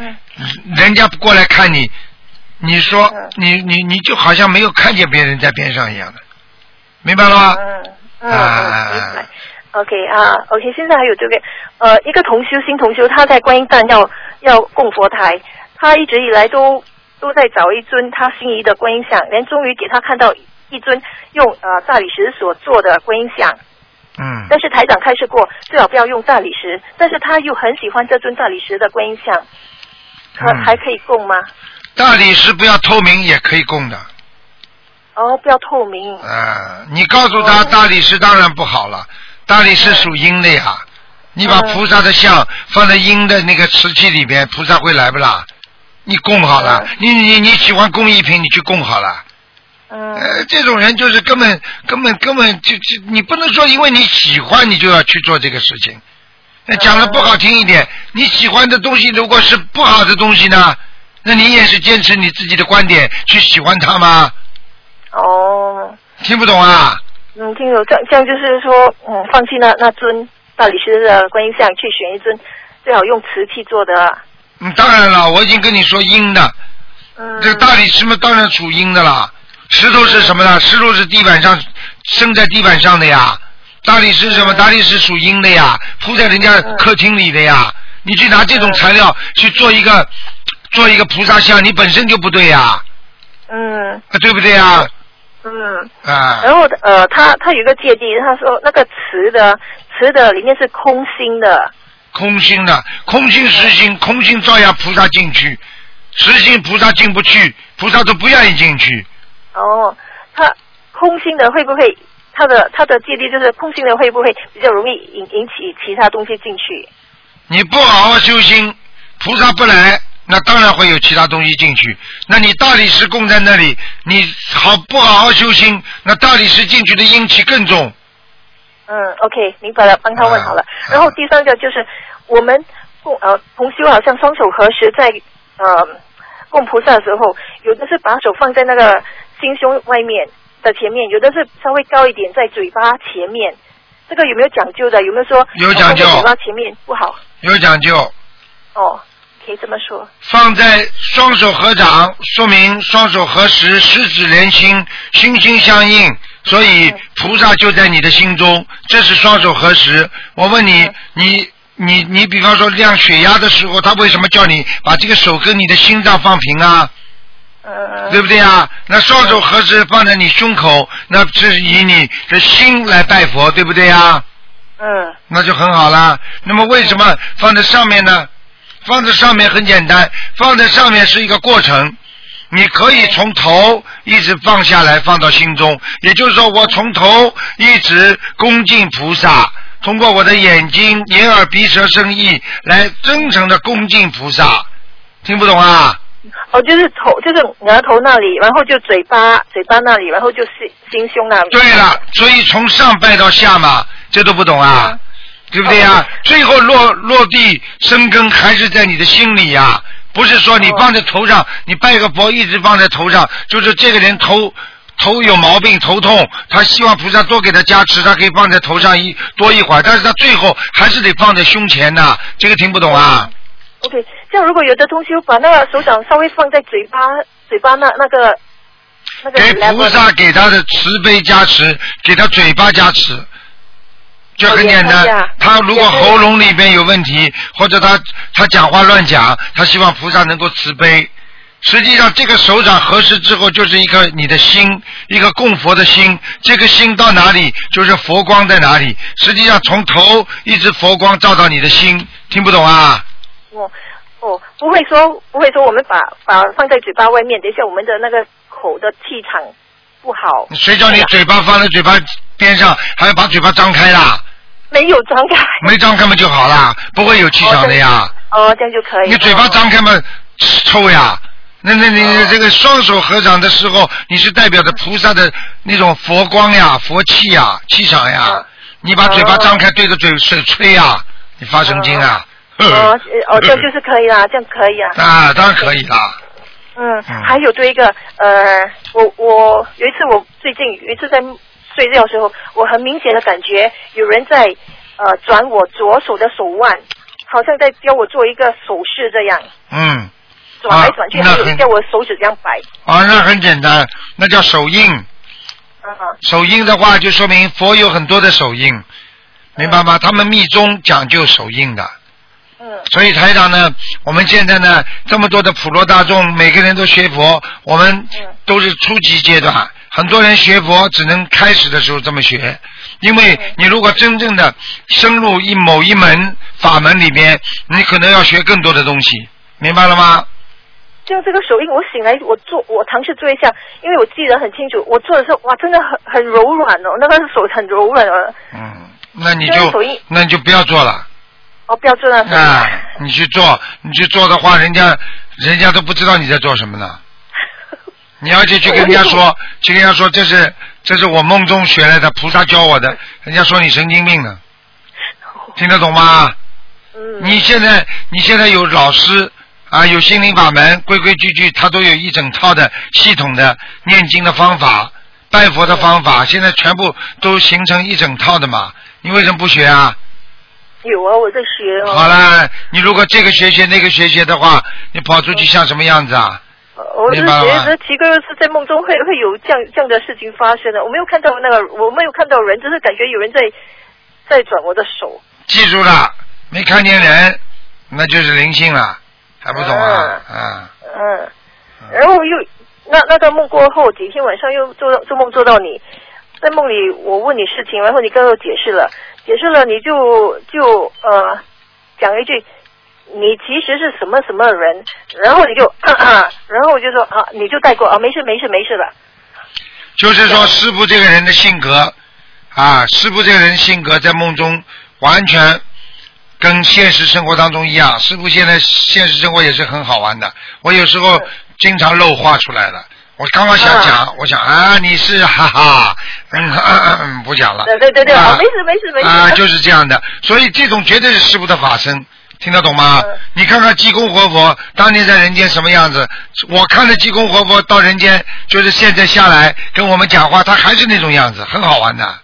人家过来看你，你说你你你就好像没有看见别人在边上一样的，明白了吗？嗯嗯嗯，明白。OK 啊，OK，现在还有这个呃，一个同修新同修，他在观音站要要供佛台，他一直以来都都在找一尊他心仪的观音像，连终于给他看到一尊用呃大理石所做的观音像。嗯。但是台长开示过，最好不要用大理石，但是他又很喜欢这尊大理石的观音像，可、嗯还可以供吗？大理石不要透明也可以供的。哦，不要透明。啊，你告诉他大理石当然不好了，大理石属阴的呀。你把菩萨的像放在阴的那个瓷器里边，菩萨会来不啦？你供好了，你你你喜欢工艺品，你去供好了。嗯。呃，这种人就是根本根本根本就就你不能说因为你喜欢你就要去做这个事情。那讲的不好听一点，你喜欢的东西如果是不好的东西呢，那你也是坚持你自己的观点去喜欢它吗？哦。听不懂啊？嗯，听懂这样这样就是说，嗯，放弃那那尊大理石的观音像，去选一尊最好用瓷器做的。嗯，当然了，我已经跟你说阴的，嗯。这个大理石嘛，当然属阴的啦。石头是什么呢？石头是地板上生在地板上的呀。大理石什么？大理石属阴的呀，铺在人家客厅里的呀。你去拿这种材料去做一个做一个菩萨像，你本身就不对呀，嗯啊对不对呀？嗯。啊。然后呃，他他有一个界定，他说那个瓷的瓷的里面是空心的。空心的，空心实心，空心照样菩萨进去，实心菩萨进不去，菩萨都不愿意进去。哦，他空心的会不会？它的它的芥蒂就是空心的会不会比较容易引引起其他东西进去？你不好好修心，菩萨不来，那当然会有其他东西进去。那你大理石供在那里，你好不好好修心，那大理石进去的阴气更重。嗯，OK，明白了，帮他问好了。啊然后第三个就是我们供呃同修好像双手合十在呃供菩萨的时候，有的是把手放在那个心胸外面的前面，有的是稍微高一点在嘴巴前面。这个有没有讲究的？有没有说有讲究嘴巴前面不好？有讲究，哦，可以这么说。放在双手合掌，说明双手合十，十指连心，心心相印，所以菩萨就在你的心中，这是双手合十。我问你，你你你，比方说量血压的时候，他为什么叫你把这个手跟你的心脏放平啊？对不对啊？那双手合十放在你胸口，那是以你的心来拜佛，对不对啊？嗯。那就很好啦。那么为什么放在上面呢？放在上面很简单，放在上面是一个过程。你可以从头一直放下来，放到心中，也就是说，我从头一直恭敬菩萨，通过我的眼睛、眼耳鼻舌身意来真诚的恭敬菩萨。听不懂啊？哦，就是头，就是额头那里，然后就嘴巴，嘴巴那里，然后就心心胸那里。对了，所以从上拜到下嘛，这都不懂啊，对不对呀、最后落落地生根还是在你的心里呀、不是说你放在头上，你拜个佛一直放在头上，就是这个人头头有毛病，头痛，他希望菩萨多给他加持，他可以放在头上一多一会儿，但是他最后还是得放在胸前呐、这个听不懂啊？OK，这样如果有的同学把那个手掌稍微放在嘴巴，嘴巴那那个那个给菩萨给他的慈悲加持，给他嘴巴加持，就很简单。他如果喉咙里边有问题，或者他他讲话乱讲，他希望菩萨能够慈悲。实际上，这个手掌合十之后，就是一个你的心，一个供佛的心。这个心到哪里，就是佛光在哪里。实际上，从头一直佛光照到你的心，听不懂啊？我哦，不会说不会说我们把把放在嘴巴外面，等一下我们的那个口的气场不好。谁叫你嘴巴放在嘴巴边上，还要把嘴巴张开啦？没有张开。没张开嘛就好啦，不会有气场的呀。哦，这样就可以。你嘴巴张开嘛，臭呀。那那你这个双手合掌的时候，你是代表着菩萨的那种佛光呀、佛气呀、气场呀。你把嘴巴张开对着嘴水吹呀，你发神经啊！哦哦，这样就是可以啦，这样可以啊。啊，当然可以啦。嗯，还有对一个呃，我我有一次我最近有一次在睡觉的时候，我很明显的感觉有人在呃转我左手的手腕，好像在教我做一个手势这样，嗯。转来转去，还有叫我手指这样摆。啊，那很简单，那叫手印。手印的话，就说明佛有很多的手印，明白吗？他们密宗讲究手印的。嗯。所以台长呢，我们现在呢，这么多的普罗大众，每个人都学佛，我们都是初级阶段。很多人学佛只能开始的时候这么学，因为你如果真正的深入一某一门法门里边，你可能要学更多的东西，明白了吗？就这个手印，我醒来，我做，我尝试做一下，因为我记得很清楚，我做的时候，哇，真的很很柔软哦，那个手很柔软哦。嗯，那你就那你就不要做了。哦，不要做了。啊，你去做，你去做的话，人家人家都不知道你在做什么呢。你要去去跟人家说，去跟人家说，这是这是我梦中学来的，菩萨教我的，人家说你神经病呢。听得懂吗？嗯。你现在你现在有老师。啊，有心灵法门，规规矩矩，他都有一整套的系统的念经的方法、拜佛的方法，现在全部都形成一整套的嘛。你为什么不学啊？有啊，我在学哦。好了，你如果这个学学那个学学的话，你跑出去像什么样子啊？我是觉得奇怪，是在梦中会会有这样这样的事情发生的。我没有看到那个，我没有看到人，只是感觉有人在在转我的手。记住了，没看见人，那就是灵性了。还不懂啊？嗯。嗯。然后又那那个梦过后几天晚上又做做梦做到你，在梦里我问你事情，然后你跟我解释了，解释了你就就呃讲一句，你其实是什么什么人，然后你就，然后我就说啊，你就带过啊，没事没事没事的。就是说师傅这个人的性格啊，师傅这个人性格在梦中完全。跟现实生活当中一样，师傅现在现实生活也是很好玩的。我有时候经常漏话出来了。我刚刚想讲，我想啊，你是哈哈，嗯嗯嗯，不讲了。对对对对，没事没事没事。啊，就是这样的，所以这种绝对是师傅的法身，听得懂吗？你看看济公活佛当年在人间什么样子，我看着济公活佛到人间，就是现在下来跟我们讲话，他还是那种样子，很好玩的。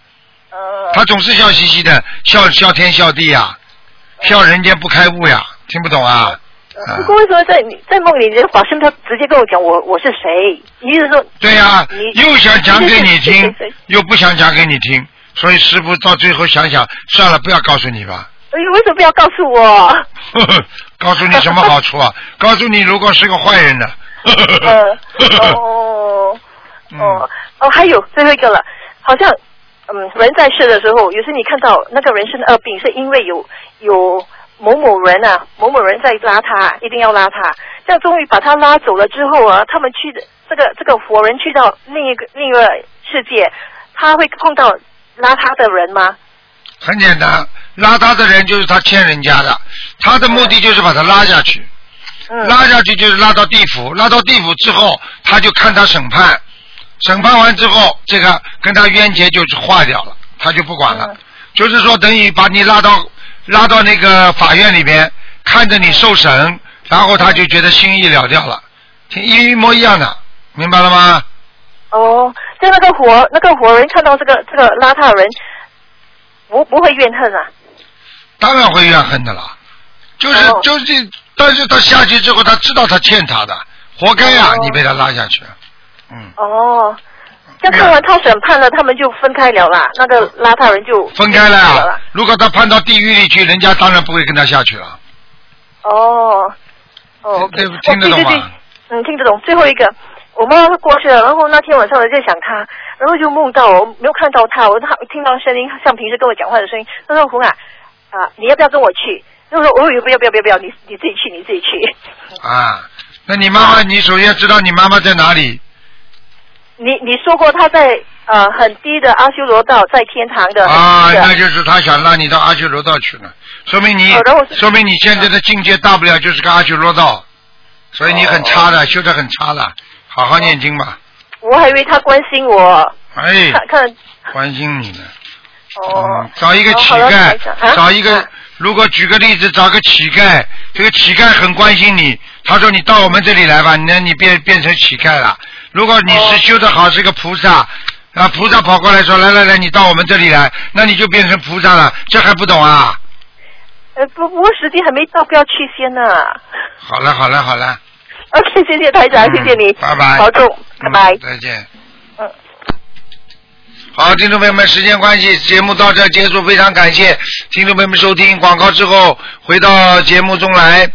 他总是笑嘻嘻的，笑笑天笑地呀。笑人间不开悟呀，听不懂啊？不过为什么在你在梦里，这个法师他直接跟我讲我我是谁？意思说对呀，又想讲给你听，又不想讲给你听，所以师傅到最后想想，算了，不要告诉你吧。哎，为什么不要告诉我？告诉你什么好处啊？告诉你，如果是个坏人呢？哦哦哦，还有最后一个了，好像。嗯，人在世的时候，有时你看到那个人生恶病，是因为有有某某人啊，某某人在拉他，一定要拉他。这样终于把他拉走了之后啊，他们去的这个这个活人去到另一个另一个世界，他会碰到拉他的人吗？很简单，拉他的人就是他欠人家的，他的目的就是把他拉下去，嗯拉下去就是拉到地府，拉到地府之后，他就看他审判。审判完之后，这个跟他冤结就是化掉了，他就不管了。就是说，等于把你拉到拉到那个法院里边，看着你受审，然后他就觉得心意了掉了，一一模一样的，明白了吗？哦，就那个活那个活人看到这个这个邋遢人，不不会怨恨啊？当然会怨恨的啦，就是就是，但是他下去之后，他知道他欠他的，活该呀！你被他拉下去。嗯哦，要看完他审判了，他们就分开了啦。那个拉他人就分开了。如果他判到地狱里去，人家当然不会跟他下去了。哦哦，对，听得懂吗？嗯，听得懂。最后一个，我妈妈过去了，然后那天晚上我在想他，然后就梦到我没有看到他，我他听到声音像平时跟我讲话的声音。他说：“红啊啊，你要不要跟我去？”就说哦，不要不要不要不要，你你自己去，你自己去。啊，那你妈妈，你首先知道你妈妈在哪里？你你说过他在呃很低的阿修罗道，在天堂的。啊，那就是他想让你到阿修罗道去了，说明你哦，说明你现在的境界大不了就是个阿修罗道，所以你很差哦的，修的很差的，好好念经吧。我还以为他关心我，哎，看看关心你呢。哦。嗯，找一个乞丐找一个，如果举个例子，找个乞丐，这个乞丐很关心你，他说你到我们这里来吧，那你变变成乞丐了。如果你是修得好，是个菩萨，啊，菩萨跑过来说，来来来，你到我们这里来，那你就变成菩萨了，这还不懂啊？呃不不过时间还没到，不要去先呢。好了好了好了，OK，谢谢台长，谢谢你，嗯拜拜保重，拜拜。嗯再见。嗯。好，听众朋友们，时间关系，节目到这结束，非常感谢听众朋友们收听广告之后回到节目中来。